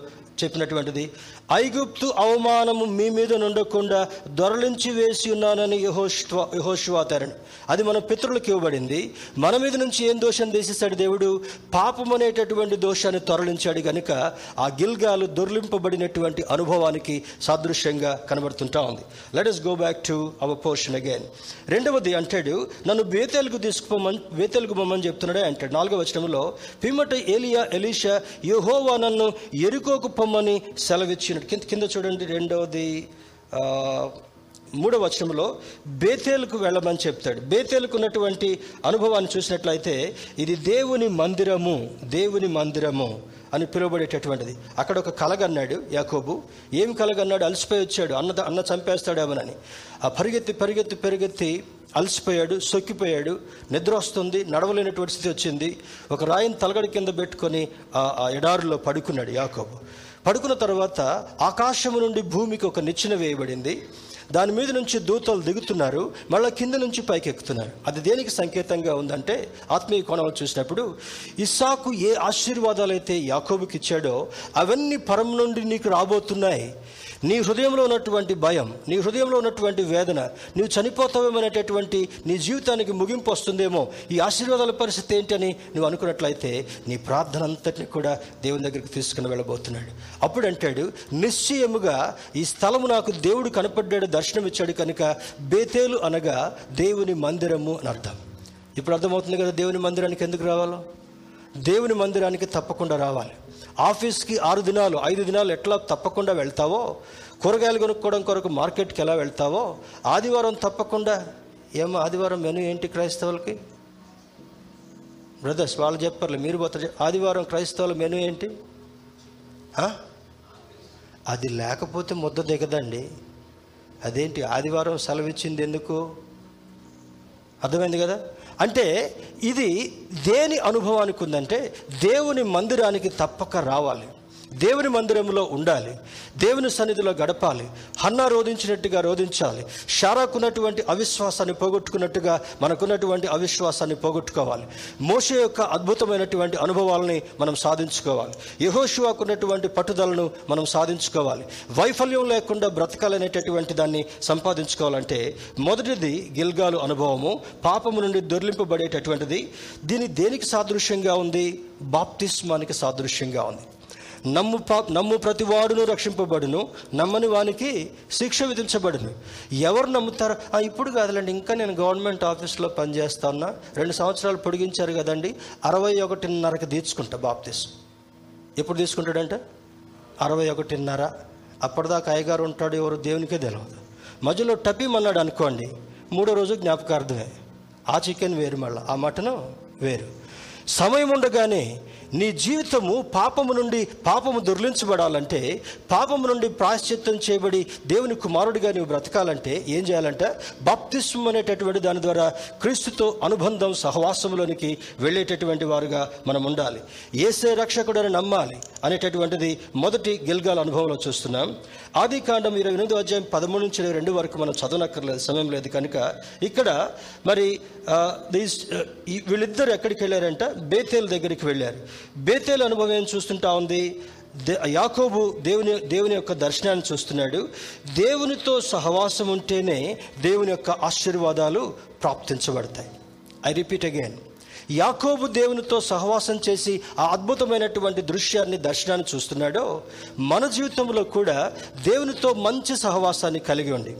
చెప్పినటువంటిది. ఐగుప్తు అవమానము మీ మీద నుండకుండా దొరలించి వేసి ఉన్నానని యహోష్వా యహోష్వాతరను అది మన పితరులకు ఇవ్వబడింది. మన మీద నుంచి ఏం దోషం తీసేశాడు దేవుడు? పాపం అనేటటువంటి దోషాన్ని తొరలించాడు కనుక ఆ గిల్గాలు దొర్లింపబడినటువంటి అనుభవానికి సాదృశ్యంగా కనబడుతుంటా ఉంది. Let us go back to our portion again రెండవది అంటాడు నన్ను బేతేలుకు తీసుకుపోమని బేతేలుకు పోమని చెప్తున్నాడే అంటాడు. నాలుగవ వచనంలో పిమ్మట ఏలియా ఎలీషా యహోవా నన్ను ఎరుకోకు పంపమని సెలవిచ్చినట్టు. కింద కింద చూడండి రెండవది మూడవ వచనంలో బేతేలుకు వెళ్ళమని చెప్తాడు. బేతేలుకు ఉన్నటువంటి అనుభవాన్ని చూసినట్లయితే ఇది దేవుని మందిరము దేవుని మందిరము అని పిలువబడేటటువంటిది. అక్కడ ఒక కలగన్నాడు యాకోబు. ఏం కలగన్నాడు? అలసిపోయి వచ్చాడు. అన్న అన్న చంపేస్తాడేమోనని. ఆ పరిగెత్తి పరిగెత్తి పరిగెత్తి అలసిపోయాడు సొక్కిపోయాడు. నిద్ర వస్తుంది నడవలేనటువంటి స్థితి వచ్చింది. ఒక రాయిని తలగడి కింద పెట్టుకొని ఆ ఆ ఎడారిలో పడుకున్నాడు యాకోబు. పడుకున్న తర్వాత ఆకాశము నుండి భూమికి ఒక నిచ్చెన వేయబడింది. దాని మీద నుంచి దూతలు దిగుతున్నారు. మళ్ళీ కింద నుంచి పైకి ఎక్కుతున్నారు అది దేనికి సంకేతంగా ఉందంటే ఆత్మీయ కోణాలు చూసినప్పుడు ఇస్సాకు ఏ ఆశీర్వాదాలు అయితే యాకోబుకి ఇచ్చాడో అవన్నీ పరం నుండి నీకు రాబోతున్నాయి. నీ హృదయంలో ఉన్నటువంటి భయం నీ హృదయంలో ఉన్నటువంటి వేదన నీవు చనిపోతావేమనేటటువంటి నీ జీవితానికి ముగింపు వస్తుందేమో ఈ ఆశీర్వాదాల పరిస్థితి ఏంటని నువ్వు అనుకున్నట్లయితే నీ ప్రార్థన అంతటిని కూడా దేవుని దగ్గరికి తీసుకుని వెళ్ళబోతున్నాడు. అప్పుడు అంటాడు నిశ్చయముగా ఈ స్థలము నాకు దేవుడు కనపడ్డాడు దర్శనం ఇచ్చాడు కనుక బేతేలు అనగా దేవుని మందిరము అని అర్థం. ఇప్పుడు అర్థమవుతుంది కదా దేవుని మందిరానికి ఎందుకు రావాలో? దేవుని మందిరానికి తప్పకుండా రావాలి. ఆఫీస్కి ఆరు దినాలు ఐదు దినాలు ఎట్లా తప్పకుండా వెళ్తావో కూరగాయలు కొనుక్కోవడం కొరకు మార్కెట్కి ఎలా వెళ్తావో ఆదివారం తప్పకుండా ఏమో ఆదివారం మెను ఏంటి క్రైస్తవులకి? బ్రదర్స్ వాళ్ళు చెప్పర్లే మీరు పోతారు ఆదివారం క్రైస్తవుల మెను ఏంటి? అది లేకపోతే ముద్ద దిగదండి. అదేంటి ఆదివారం సెలవిచ్చింది ఎందుకు? అర్థమైంది కదా? అంటే ఇది దేని అనుభవానికి ఉందంటే దేవుని మందిరానికి తప్పక రావాలి. దేవుని మందిరంలో ఉండాలి. దేవుని సన్నిధిలో గడపాలి. హన్నా రోధించినట్టుగా రోధించాలి. షారాకున్నటువంటి అవిశ్వాసాన్ని పోగొట్టుకున్నట్టుగా మనకున్నటువంటి అవిశ్వాసాన్ని పోగొట్టుకోవాలి. మోష యొక్క అద్భుతమైనటువంటి అనుభవాలని మనం సాధించుకోవాలి. యహోశివాకున్నటువంటి పట్టుదలను మనం సాధించుకోవాలి. వైఫల్యం లేకుండా బ్రతకాలనేటటువంటి దాన్ని సంపాదించుకోవాలంటే మొదటిది గిల్గాలు అనుభవము పాపము నుండి దొర్లింపబడేటటువంటిది. దీని దేనికి సాదృశ్యంగా ఉంది? బాప్తిస్మానికి సాదృశ్యంగా ఉంది. నమ్ము పా నమ్ము ప్రతి వాడును రక్షింపబడును నమ్మని వానికి శిక్ష విధించబడును. ఎవరు నమ్ముతారు? "ఆ, ఇప్పుడు కాదులేండి ఇంకా నేను గవర్నమెంట్ ఆఫీస్లో పనిచేస్తాను రెండు సంవత్సరాలు పొడిగించారు కదండి అరవై ఒకటిన్నరకు తీర్చుకుంటా బాప్తీస్. ఎప్పుడు తీసుకుంటాడంటే? అరవై ఒకటిన్నర. అప్పటిదాకా అయ్యగారు ఉంటాడు ఎవరు దేవునికే తెలియదు మధ్యలో టపీమన్నాడు అనుకోండి మూడో రోజు జ్ఞాపకార్థమే. ఆ చికెన్ వేరు మళ్ళీ ఆ మటను వేరు. సమయం ఉండగానే నీ జీవితము పాపము నుండి పాపము దుర్లించబడాలంటే పాపము నుండి ప్రాశ్చిత్తం చేయబడి దేవుని కుమారుడిగా నువ్వు బ్రతకాలంటే ఏం చేయాలంటే? బాప్తిస్మం అనేటటువంటి దాని ద్వారా క్రీస్తుతో అనుబంధం సహవాసంలోనికి వెళ్ళేటటువంటి వారుగా మనం ఉండాలి. ఏసే రక్షకుడని నమ్మాలి అనేటటువంటిది మొదటి గిల్గాల అనుభవంలో చూస్తున్నాం. ఆది కాండం ఇరవై ఎనిమిది అధ్యాయం పదమూడు నుంచి ఇరవై రెండు వరకు మనం చదవనక్కర్లేదు సమయం లేదు కనుక. ఇక్కడ మరి వీళ్ళిద్దరు ఎక్కడికి వెళ్ళారంట? బేతేల్ దగ్గరికి వెళ్ళారు. బేతేలు అనుభవం చూస్తుంటా ఉంది. యాకోబు దేవుని దేవుని యొక్క దర్శనాన్ని చూస్తున్నాడు. దేవునితో సహవాసం ఉంటేనే దేవుని యొక్క ఆశీర్వాదాలు ప్రాప్తించబడతాయి. ఐ రిపీట్ అగైన్ యాకోబు దేవునితో సహవాసం చేసి ఆ అద్భుతమైనటువంటి దృశ్యాన్ని దర్శనాన్ని చూస్తున్నాడో మన జీవితంలో కూడా దేవునితో మంచి సహవాసాన్ని కలిగి ఉండి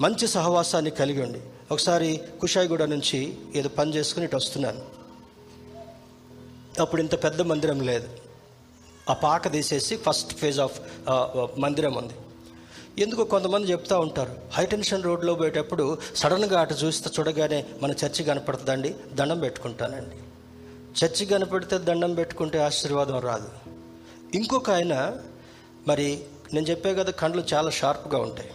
మంచి సహవాసాన్ని కలిగి ఉండి. ఒకసారి కుషాయిగూడ నుంచి ఏదో పని చేసుకుని ఇటు వస్తున్నాను. అప్పుడు ఇంత పెద్ద మందిరం లేదు. ఆ పాక తీసేసి ఫస్ట్ ఫేజ్ ఆఫ్ మందిరం ఉంది. ఎందుకు కొంతమంది చెప్తా ఉంటారు. హైటెన్షన్ రోడ్లో పోయేటప్పుడు సడన్గా అటు చూస్తే చూడగానే మన చర్చి కనపడుతుందండి దండం పెట్టుకుంటానండి. చర్చి కనపడితే దండం పెట్టుకుంటే ఆశీర్వాదం రాదు. ఇంకొక ఆయన మరి నేను చెప్పే కదా కండ్లు చాలా షార్ప్గా ఉంటాయి.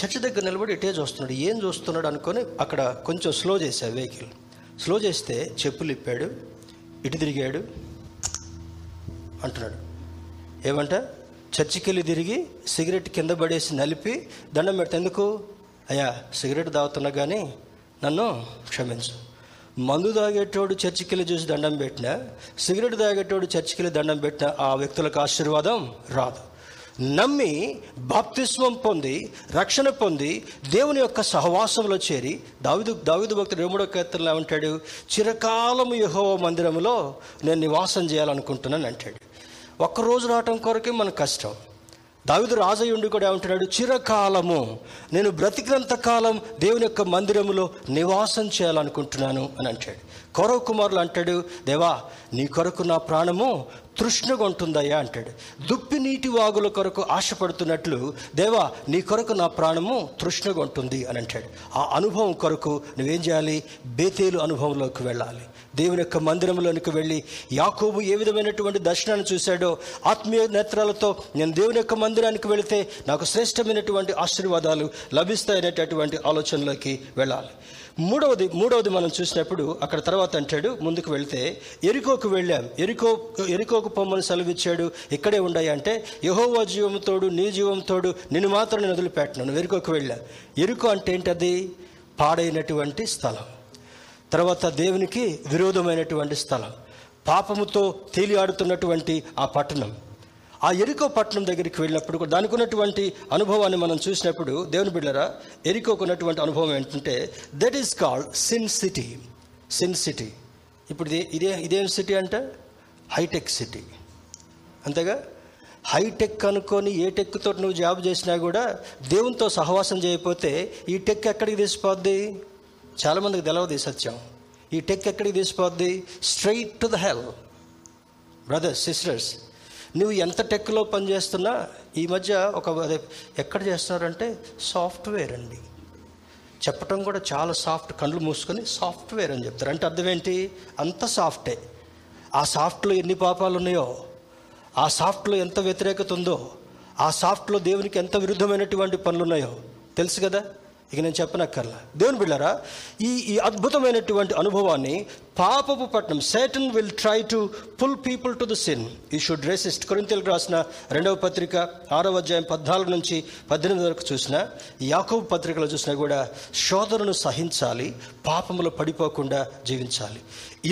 చర్చి దగ్గర నిలబడి ఇటే చూస్తున్నాడు. ఏం చూస్తున్నాడు అనుకొని అక్కడ కొంచెం స్లో చేశా వెహికల్. స్లో చేస్తే చెప్పులు ఇప్పాడు. ఇటు తిరిగాడు అంటున్నాడు. ఏమంట? చర్చికి వెళ్ళి తిరిగి సిగరెట్ కింద పడేసి నలిపి దండం పెడతా ఎందుకు? అయ్యా సిగరెట్ తాగుతున్నా కానీ నన్ను క్షమించు. మందు తాగేటోడు చర్చికి వెళ్ళి చూసి దండం పెట్టినా సిగరెట్ తాగేటోడు చర్చికి వెళ్ళి దండం పెట్టినా ఆ వ్యక్తులకు ఆశీర్వాదం రాదు. నమ్మి బాప్తిస్వం పొంది రక్షణ పొంది దేవుని యొక్క సహవాసంలో చేరి దావిదు దావిదు భక్తుడు రెండో కీర్తనలో ఉంటాడు చిరకాలము యహో మందిరంలో నేను నివాసం చేయాలనుకుంటున్నాను అంటాడు. ఒక్కరోజు రావటం కొరకే మనకు కష్టం. దావిదు రాజయుండి కూడా ఏమంటున్నాడు? చిరకాలము నేను బ్రతికినంత కాలం దేవుని యొక్క మందిరములో నివాసం చేయాలనుకుంటున్నాను అని అంటాడు. కౌరవ కుమారులు అంటాడు దేవా నీ కొరకు నా ప్రాణము తృష్ణగొంటుందయ్యా అంటాడు. దుప్పి నీటి వాగుల కొరకు ఆశపడుతున్నట్లు దేవా నీ కొరకు నా ప్రాణము తృష్ణగా ఉంటుంది అని అంటాడు. ఆ అనుభవం కొరకు నువ్వేం చేయాలి? బేతేలు అనుభవంలోకి వెళ్ళాలి. దేవుని యొక్క మందిరంలోనికి వెళ్ళి యాకోబు ఏ విధమైనటువంటి దర్శనాన్ని చూశాడో ఆత్మీయ నేత్రాలతో నేను దేవుని యొక్క మందిరానికి వెళితే నాకు శ్రేష్టమైనటువంటి ఆశీర్వాదాలు లభిస్తాయనేటటువంటి ఆలోచనలోకి వెళ్ళాలి. మూడవది మూడవది మనం చూసినప్పుడు అక్కడ తర్వాత అంటాడు ముందుకు వెళ్తే ఎరుకోకు వెళ్ళాం. ఎరుకో ఎరుకోకు పొమ్మని సెలవిచ్చాడు ఇక్కడే ఉండాయి అంటే యహోవా జీవంతోడు నీ జీవంతోడు నిన్ను మాత్రం నేను వదిలిపెట్టినాను ఎరుకోకు వెళ్ళా. ఎరుకో అంటే ఏంటది? పాడైనటువంటి స్థలం. తర్వాత దేవునికి విరోధమైనటువంటి స్థలం. పాపముతో తేలియాడుతున్నటువంటి ఆ పట్టణం. ఆ ఎరికో పట్టణం దగ్గరికి వెళ్ళినప్పుడు కూడా దానికి ఉన్నటువంటి అనుభవాన్ని మనం చూసినప్పుడు దేవుని బిడ్డరా ఎరికోకు ఉన్నటువంటి అనుభవం ఏంటంటే that is called sin city sin city ఇప్పుడు ఇదే ఇదేం సిటీ అంటే? హైటెక్ సిటీ అంతేగా? హైటెక్ అనుకొని ఏ టెక్తో నువ్వు జాబ్ చేసినా కూడా దేవునితో సహవాసం చేయకపోతే ఈ టెక్ ఎక్కడికి తీసిపోద్ది? చాలామందికి తెలవదు సత్యం. ఈ టెక్ ఎక్కడికి తీసిపోద్ది? Straight to the hell brothers sisters నువ్వు ఎంత టెక్లో పనిచేస్తున్నా ఈ మధ్య ఒక అదే ఎక్కడ చేస్తున్నారంటే సాఫ్ట్వేర్ అండి. చెప్పటం కూడా చాలా సాఫ్ట్ కళ్ళు మూసుకొని సాఫ్ట్వేర్ అని చెప్తారు. అంటే అర్థం ఏంటి? అంత సాఫ్టే. ఆ సాఫ్ట్లో ఎన్ని పాపాలు ఉన్నాయో ఆ సాఫ్ట్లో ఎంత వ్యతిరేకత ఉందో ఆ సాఫ్ట్లో దేవునికి ఎంత విరుద్ధమైనటువంటి పనులు ఉన్నాయో తెలుసు కదా? ఇక నేను చెప్పనక్కర్లా. దేవుని బిళ్ళారా ఈ ఈ అద్భుతమైనటువంటి అనుభవాన్ని పాపపు పట్నం Satan will try to pull people to the sin we should resist కొరింతలకు రాసిన రెండవ పత్రిక ఆరవ అధ్యాయం పద్నాలుగు నుంచి పద్దెనిమిది వరకు చూసిన యాకోబు పత్రికలో చూసినా కూడా శోధనను సహించాలి పాపములో పడిపోకుండా జీవించాలి.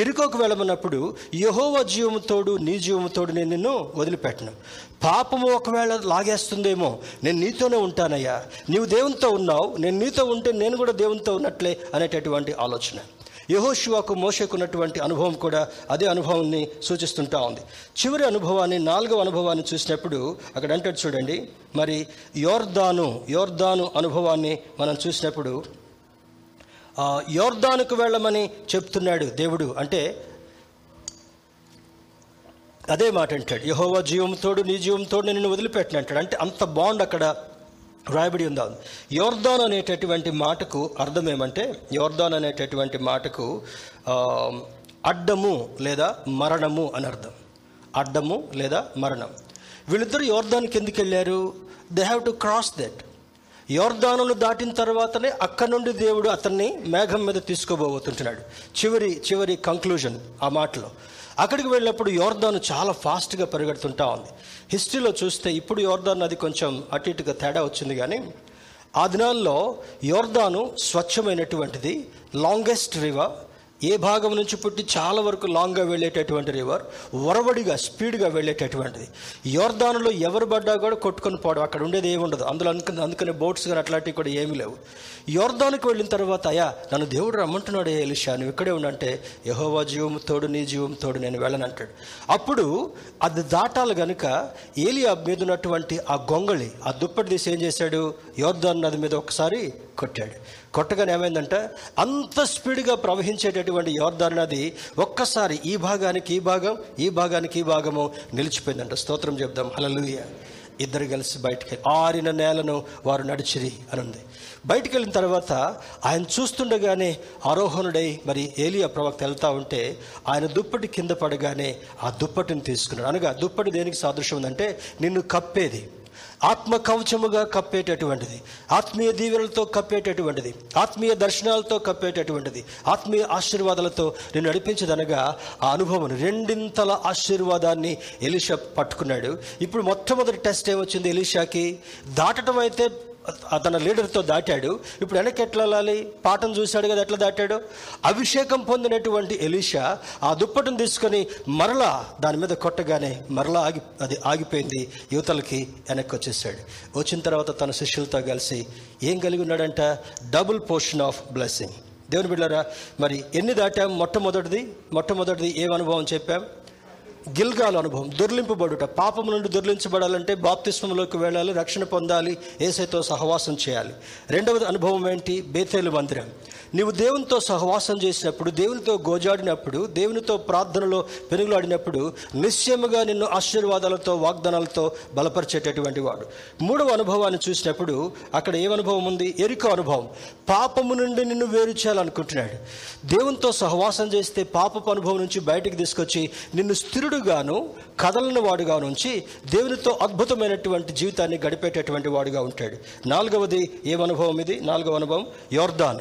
ఎరుకోకు వెళ్ళమన్నప్పుడు యహోవ జీవముతోడు నీ జీవముతోడు నేను నిన్ను వదిలిపెట్టను. పాపము ఒకవేళ లాగేస్తుందేమో నేను నీతోనే ఉంటానయ్యా. నీవు దేవునితో ఉన్నావు నేను నీతో ఉంటే నేను కూడా దేవునితో ఉన్నట్లే అనేటటువంటి ఆలోచన. యహోశివాకు మోసకున్నటువంటి అనుభవం కూడా అదే అనుభవాన్ని సూచిస్తుంటా ఉంది. చివరి అనుభవాన్ని నాలుగవ అనుభవాన్ని చూసినప్పుడు అక్కడ అంటాడు చూడండి మరి యోర్దాను యోర్దాను అనుభవాన్ని మనం చూసినప్పుడు యోర్దానుకు వెళ్ళమని చెప్తున్నాడు దేవుడు. అంటే అదే మాట అంటాడు. యహోవా జీవంతోడు నీ జీవంతోడు నేను నిన్ను వదిలిపెట్టిన అంటాడు. అంటే అంత బాండ్ అక్కడ రాయబడి ఉందా? యోర్దాన్ అనేటటువంటి మాటకు అర్థం ఏమంటే యోర్దాన్ అనేటటువంటి మాటకు అడ్డము లేదా మరణము అని అర్థం. అడ్డము లేదా మరణం. వీళ్ళిద్దరు యోర్దాన్కి ఎందుకు వెళ్ళారు? They have to cross that యోర్దానును దాటిన తర్వాతనే అక్కడి నుండి దేవుడు అతన్ని మేఘం మీద తీసుకోబోతుంటున్నాడు చివరి చివరి కంక్లూజన్ ఆ మాటలో. అక్కడికి వెళ్ళినప్పుడు యోర్దాను చాలా ఫాస్ట్గా పరిగెడుతుంటా ఉంది. హిస్టరీలో చూస్తే ఇప్పుడు యోర్దాన్ అది కొంచెం అటు ఇటుగా తేడా వచ్చింది కానీ ఆ దినాల్లో యోర్దాను స్వచ్ఛమైనటువంటిది లాంగెస్ట్ రివర్ ఏ భాగం నుంచి పుట్టి చాలా వరకు లాంగ్గా వెళ్ళేటటువంటి రివర్ వరవడిగా స్పీడ్గా వెళ్ళేటటువంటిది. యోర్దానులో ఎవరు పడ్డా కూడా కొట్టుకొని పోవడం అక్కడ ఉండేది ఏమి ఉండదు. అందులో అందుకని అందుకనే బోట్స్ కానీ అట్లాంటివి కూడా ఏమీ లేవు. యోర్దానికి వెళ్ళిన తర్వాత అయా నన్ను దేవుడు రమ్మంటున్నాడు ఎలిషా నువ్వు ఇక్కడే ఉండంటే యహోవా జీవం తోడు నీ జీవం తోడు నేను వెళ్ళనంటాడు అప్పుడు అది దాటాలి గనుక ఏలియా మీద ఉన్నటువంటి ఆ గొంగళి ఆ దుప్పటి తీసి ఏం చేశాడు? యోర్దాన్ నది మీద ఒకసారి కొట్టాడు. కొట్టగానే ఏమైందంటే అంత స్పీడ్గా ప్రవహించేటటువంటి యోర్దాన్ నది ఒక్కసారి ఈ భాగానికి ఈ భాగం ఈ భాగానికి ఈ భాగము నిలిచిపోయిందంట. స్తోత్రం చెప్దాం. హలలుయ ఇద్దరు కలిసి బయటికి ఆరిన నేలను వారు నడిచిరి అని ఉంది బయటికి వెళ్ళిన తర్వాత ఆయన చూస్తుండగానే ఆరోహణుడై మరి ఏలియా ప్రవక్త వెళ్తా ఉంటే ఆయన దుప్పటి కింద పడగానే ఆ దుప్పటిని తీసుకున్నాడు. అనగా దుప్పటి దేనికి సాదృశ్యం ఉందంటే నిన్ను కప్పేది. ఆత్మ కవచముగా కప్పేటటువంటిది. ఆత్మీయ దీవెనలతో కప్పేటటువంటిది. ఆత్మీయ దర్శనాలతో కప్పేటటువంటిది. ఆత్మీయ ఆశీర్వాదాలతో నేను నడిపించదనగా ఆ అనుభవం రెండింతల ఆశీర్వాదాన్ని ఎలిషా పట్టుకున్నాడు. ఇప్పుడు మొట్టమొదటి టెస్ట్ ఏమొచ్చింది ఎలిషాకి? దాటడం అయితే తన లీడర్తో దాటాడు. ఇప్పుడు వెనక్కి ఎట్లా వెళ్ళాలి పాఠం చూశాడు కదా ఎట్లా దాటాడు? అభిషేకం పొందినటువంటి ఎలీషా ఆ దుప్పటిని తీసుకొని మరలా దాని మీద కొట్టగానే మరలా ఆగి అది ఆగిపోయింది. యువతలకి వెనక్కి వచ్చేసాడు వచ్చిన తర్వాత తన శిష్యులతో కలిసి ఏం కలిగి ఉన్నాడంట? Double portion of blessing. దేవుని బిడ్డారా మరి ఎన్ని దాటాం? మొట్టమొదటిది? మొట్టమొదటిది ఏం అనుభవం చెప్పాం? గిల్గాలు అనుభవం దొర్లింపబడుట పాపం నుండి దొర్లించబడాలంటే బాప్తిస్మంలోకి వెళ్ళాలి రక్షణ పొందాలి ఏసైతో సహవాసం చేయాలి. రెండవది అనుభవం ఏంటి? బేతేలు మందిరం. నీవు దేవునితో సహవాసం చేసినప్పుడు దేవునితో గోజాడినప్పుడు దేవునితో ప్రార్థనలో పెనుగులాడినప్పుడు నిశ్చయముగా నిన్ను ఆశీర్వాదాలతో వాగ్దానాలతో బలపరిచేటటువంటి వాడు. మూడవ అనుభవాన్ని చూసినప్పుడు అక్కడ ఏ అనుభవం ఉంది? ఎరుక అనుభవం. పాపము నుండి నిన్ను వేరు చేయాలనుకుంటున్నాడు. దేవునితో సహవాసం చేస్తే పాపపు అనుభవం నుంచి బయటికి తీసుకొచ్చి నిన్ను స్థిరుడుగాను కదలని వాడుగా నుంచి దేవునితో అద్భుతమైనటువంటి జీవితాన్ని గడిపేటటువంటి వాడుగా ఉంటాడు. నాలుగవది ఏమనుభవం ఇది? నాలుగవ అనుభవం యోర్దాన్.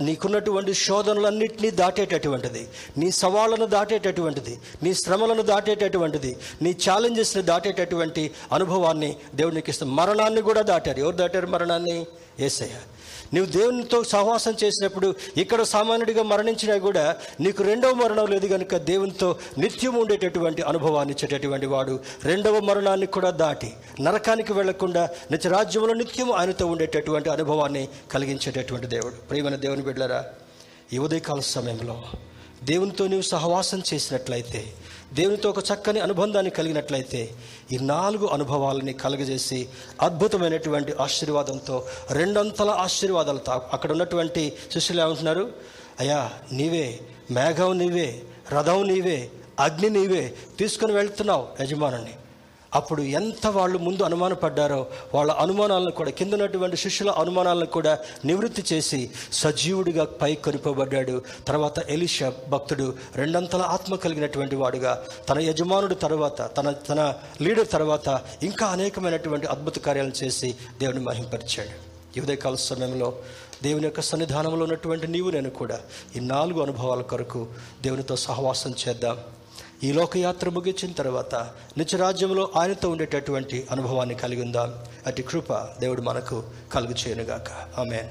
నీకున్నటువంటి శోధనలన్నింటినీ దాటేటటువంటిది. నీ సవాళ్ళను దాటేటటువంటిది. నీ శ్రమలను దాటేటటువంటిది. నీ ఛాలెంజెస్ని దాటేటటువంటి అనుభవాన్ని దేవునికి ఇస్తాం మరణాన్ని కూడా దాటారు. ఎవరు దాటారు మరణాన్ని? ఏసయ్య. నీవు దేవునితో సహవాసం చేసినప్పుడు ఇక్కడ సామాన్యుడిగా మరణించినా కూడా నీకు రెండవ మరణం లేదు కనుక దేవునితో నిత్యం ఉండేటటువంటి అనుభవాన్ని ఇచ్చేటటువంటి వాడు. రెండవ మరణాన్ని కూడా దాటి నరకానికి వెళ్ళకుండా నిత్యరాజ్యంలో నిత్యం ఆయనతో ఉండేటటువంటి అనుభవాన్ని కలిగించేటటువంటి దేవుడు. ప్రియమైన దేవుని బిడ్డలరా ఈ ఉదయకాల సమయంలో దేవునితో నీవు సహవాసం చేసినట్లయితే దేవునితో ఒక చక్కని అనుబంధాన్ని కలిగినట్లయితే ఈ నాలుగు అనుభవాలని కలగజేసి అద్భుతమైనటువంటి ఆశీర్వాదంతో రెండంతల ఆశీర్వాదాలతో అక్కడ ఉన్నటువంటి శిష్యులు ఏమంటున్నారు? అయ్యా నీవే మేఘం నీవే రథం నీవే అగ్ని నీవే తీసుకుని వెళ్తున్నావు యజమానుని. అప్పుడు ఎంత వాళ్ళు ముందు అనుమానపడ్డారో వాళ్ళ అనుమానాలను కూడా కిందనటువంటి శిష్యుల అనుమానాలను కూడా నివృత్తి చేసి సజీవుడిగా పై కొనిపోబడ్డాడు తర్వాత ఎలిషా భక్తుడు రెండంతల ఆత్మ కలిగినటువంటి వాడుగా తన యజమానుడు తర్వాత తన తన లీడర్ తర్వాత ఇంకా అనేకమైనటువంటి అద్భుత కార్యాలను చేసి దేవుని మహింపరిచాడు. ఈ ఉదయకాల సమయంలో దేవుని యొక్క సన్నిధానంలో ఉన్నటువంటి నీవు నేను కూడా ఈ నాలుగు అనుభవాల కొరకు దేవునితో సహవాసం చేద్దాం. ఈ లోకయాత్ర ముగించిన తర్వాత నిత్యరాజ్యంలో ఆయనతో ఉండేటటువంటి అనుభవాన్ని కలిగి ఉందాం. అటు కృప దేవుడు మనకు కలుగు చేయనుగాక. ఆమె